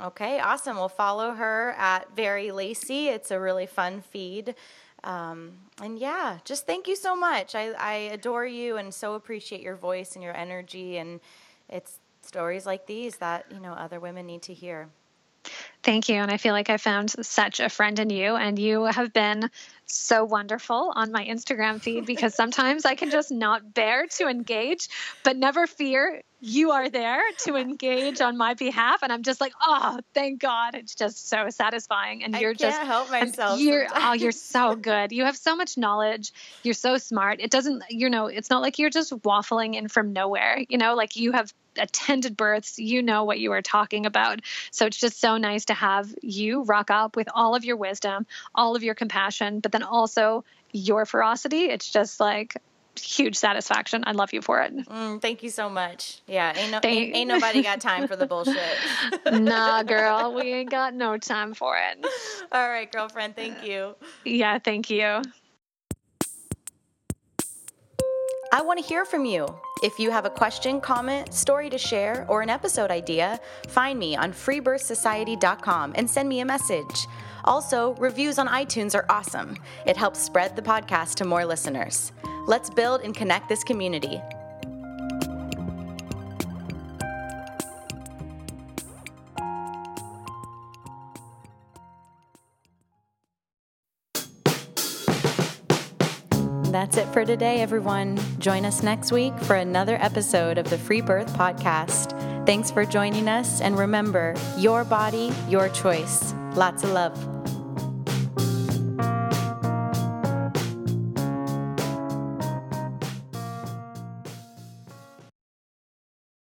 Okay, awesome. We'll follow her at Very Lacey. It's a really fun feed. Um, and yeah, just thank you so much. I, I adore you and so appreciate your voice and your energy. And it's stories like these that, you know, other women need to hear. Thank you. And I feel like I found such a friend in you, and you have been so wonderful on my Instagram feed because sometimes I can just not bear to engage, but never fear you are there to engage on my behalf and i'm just like oh thank god it's just so satisfying and you're I just help myself you're oh you're so good. You have so much knowledge. You're so smart. It doesn't you know it's not like you're just waffling in from nowhere you know like you have attended births you know what you are talking about so it's just so nice to have you rock up with all of your wisdom all of your compassion but then also your ferocity it's just like huge satisfaction. I love you for it. Mm, thank you so much. Yeah, ain't, no, ain't, ain't, nobody got time for the bullshit. nah, girl, we ain't got no time for it. All right, girlfriend, thank you. Yeah, thank you. I want to hear from you. If you have a question, comment, story to share, or an episode idea, find me on freebirthsociety.com and send me a message. Also, reviews on iTunes are awesome. It helps spread the podcast to more listeners. Let's build and connect this community. That's it for today, everyone. Join us next week for another episode of the Free Birth Podcast. Thanks for joining us, and remember your body, your choice. Lots of love.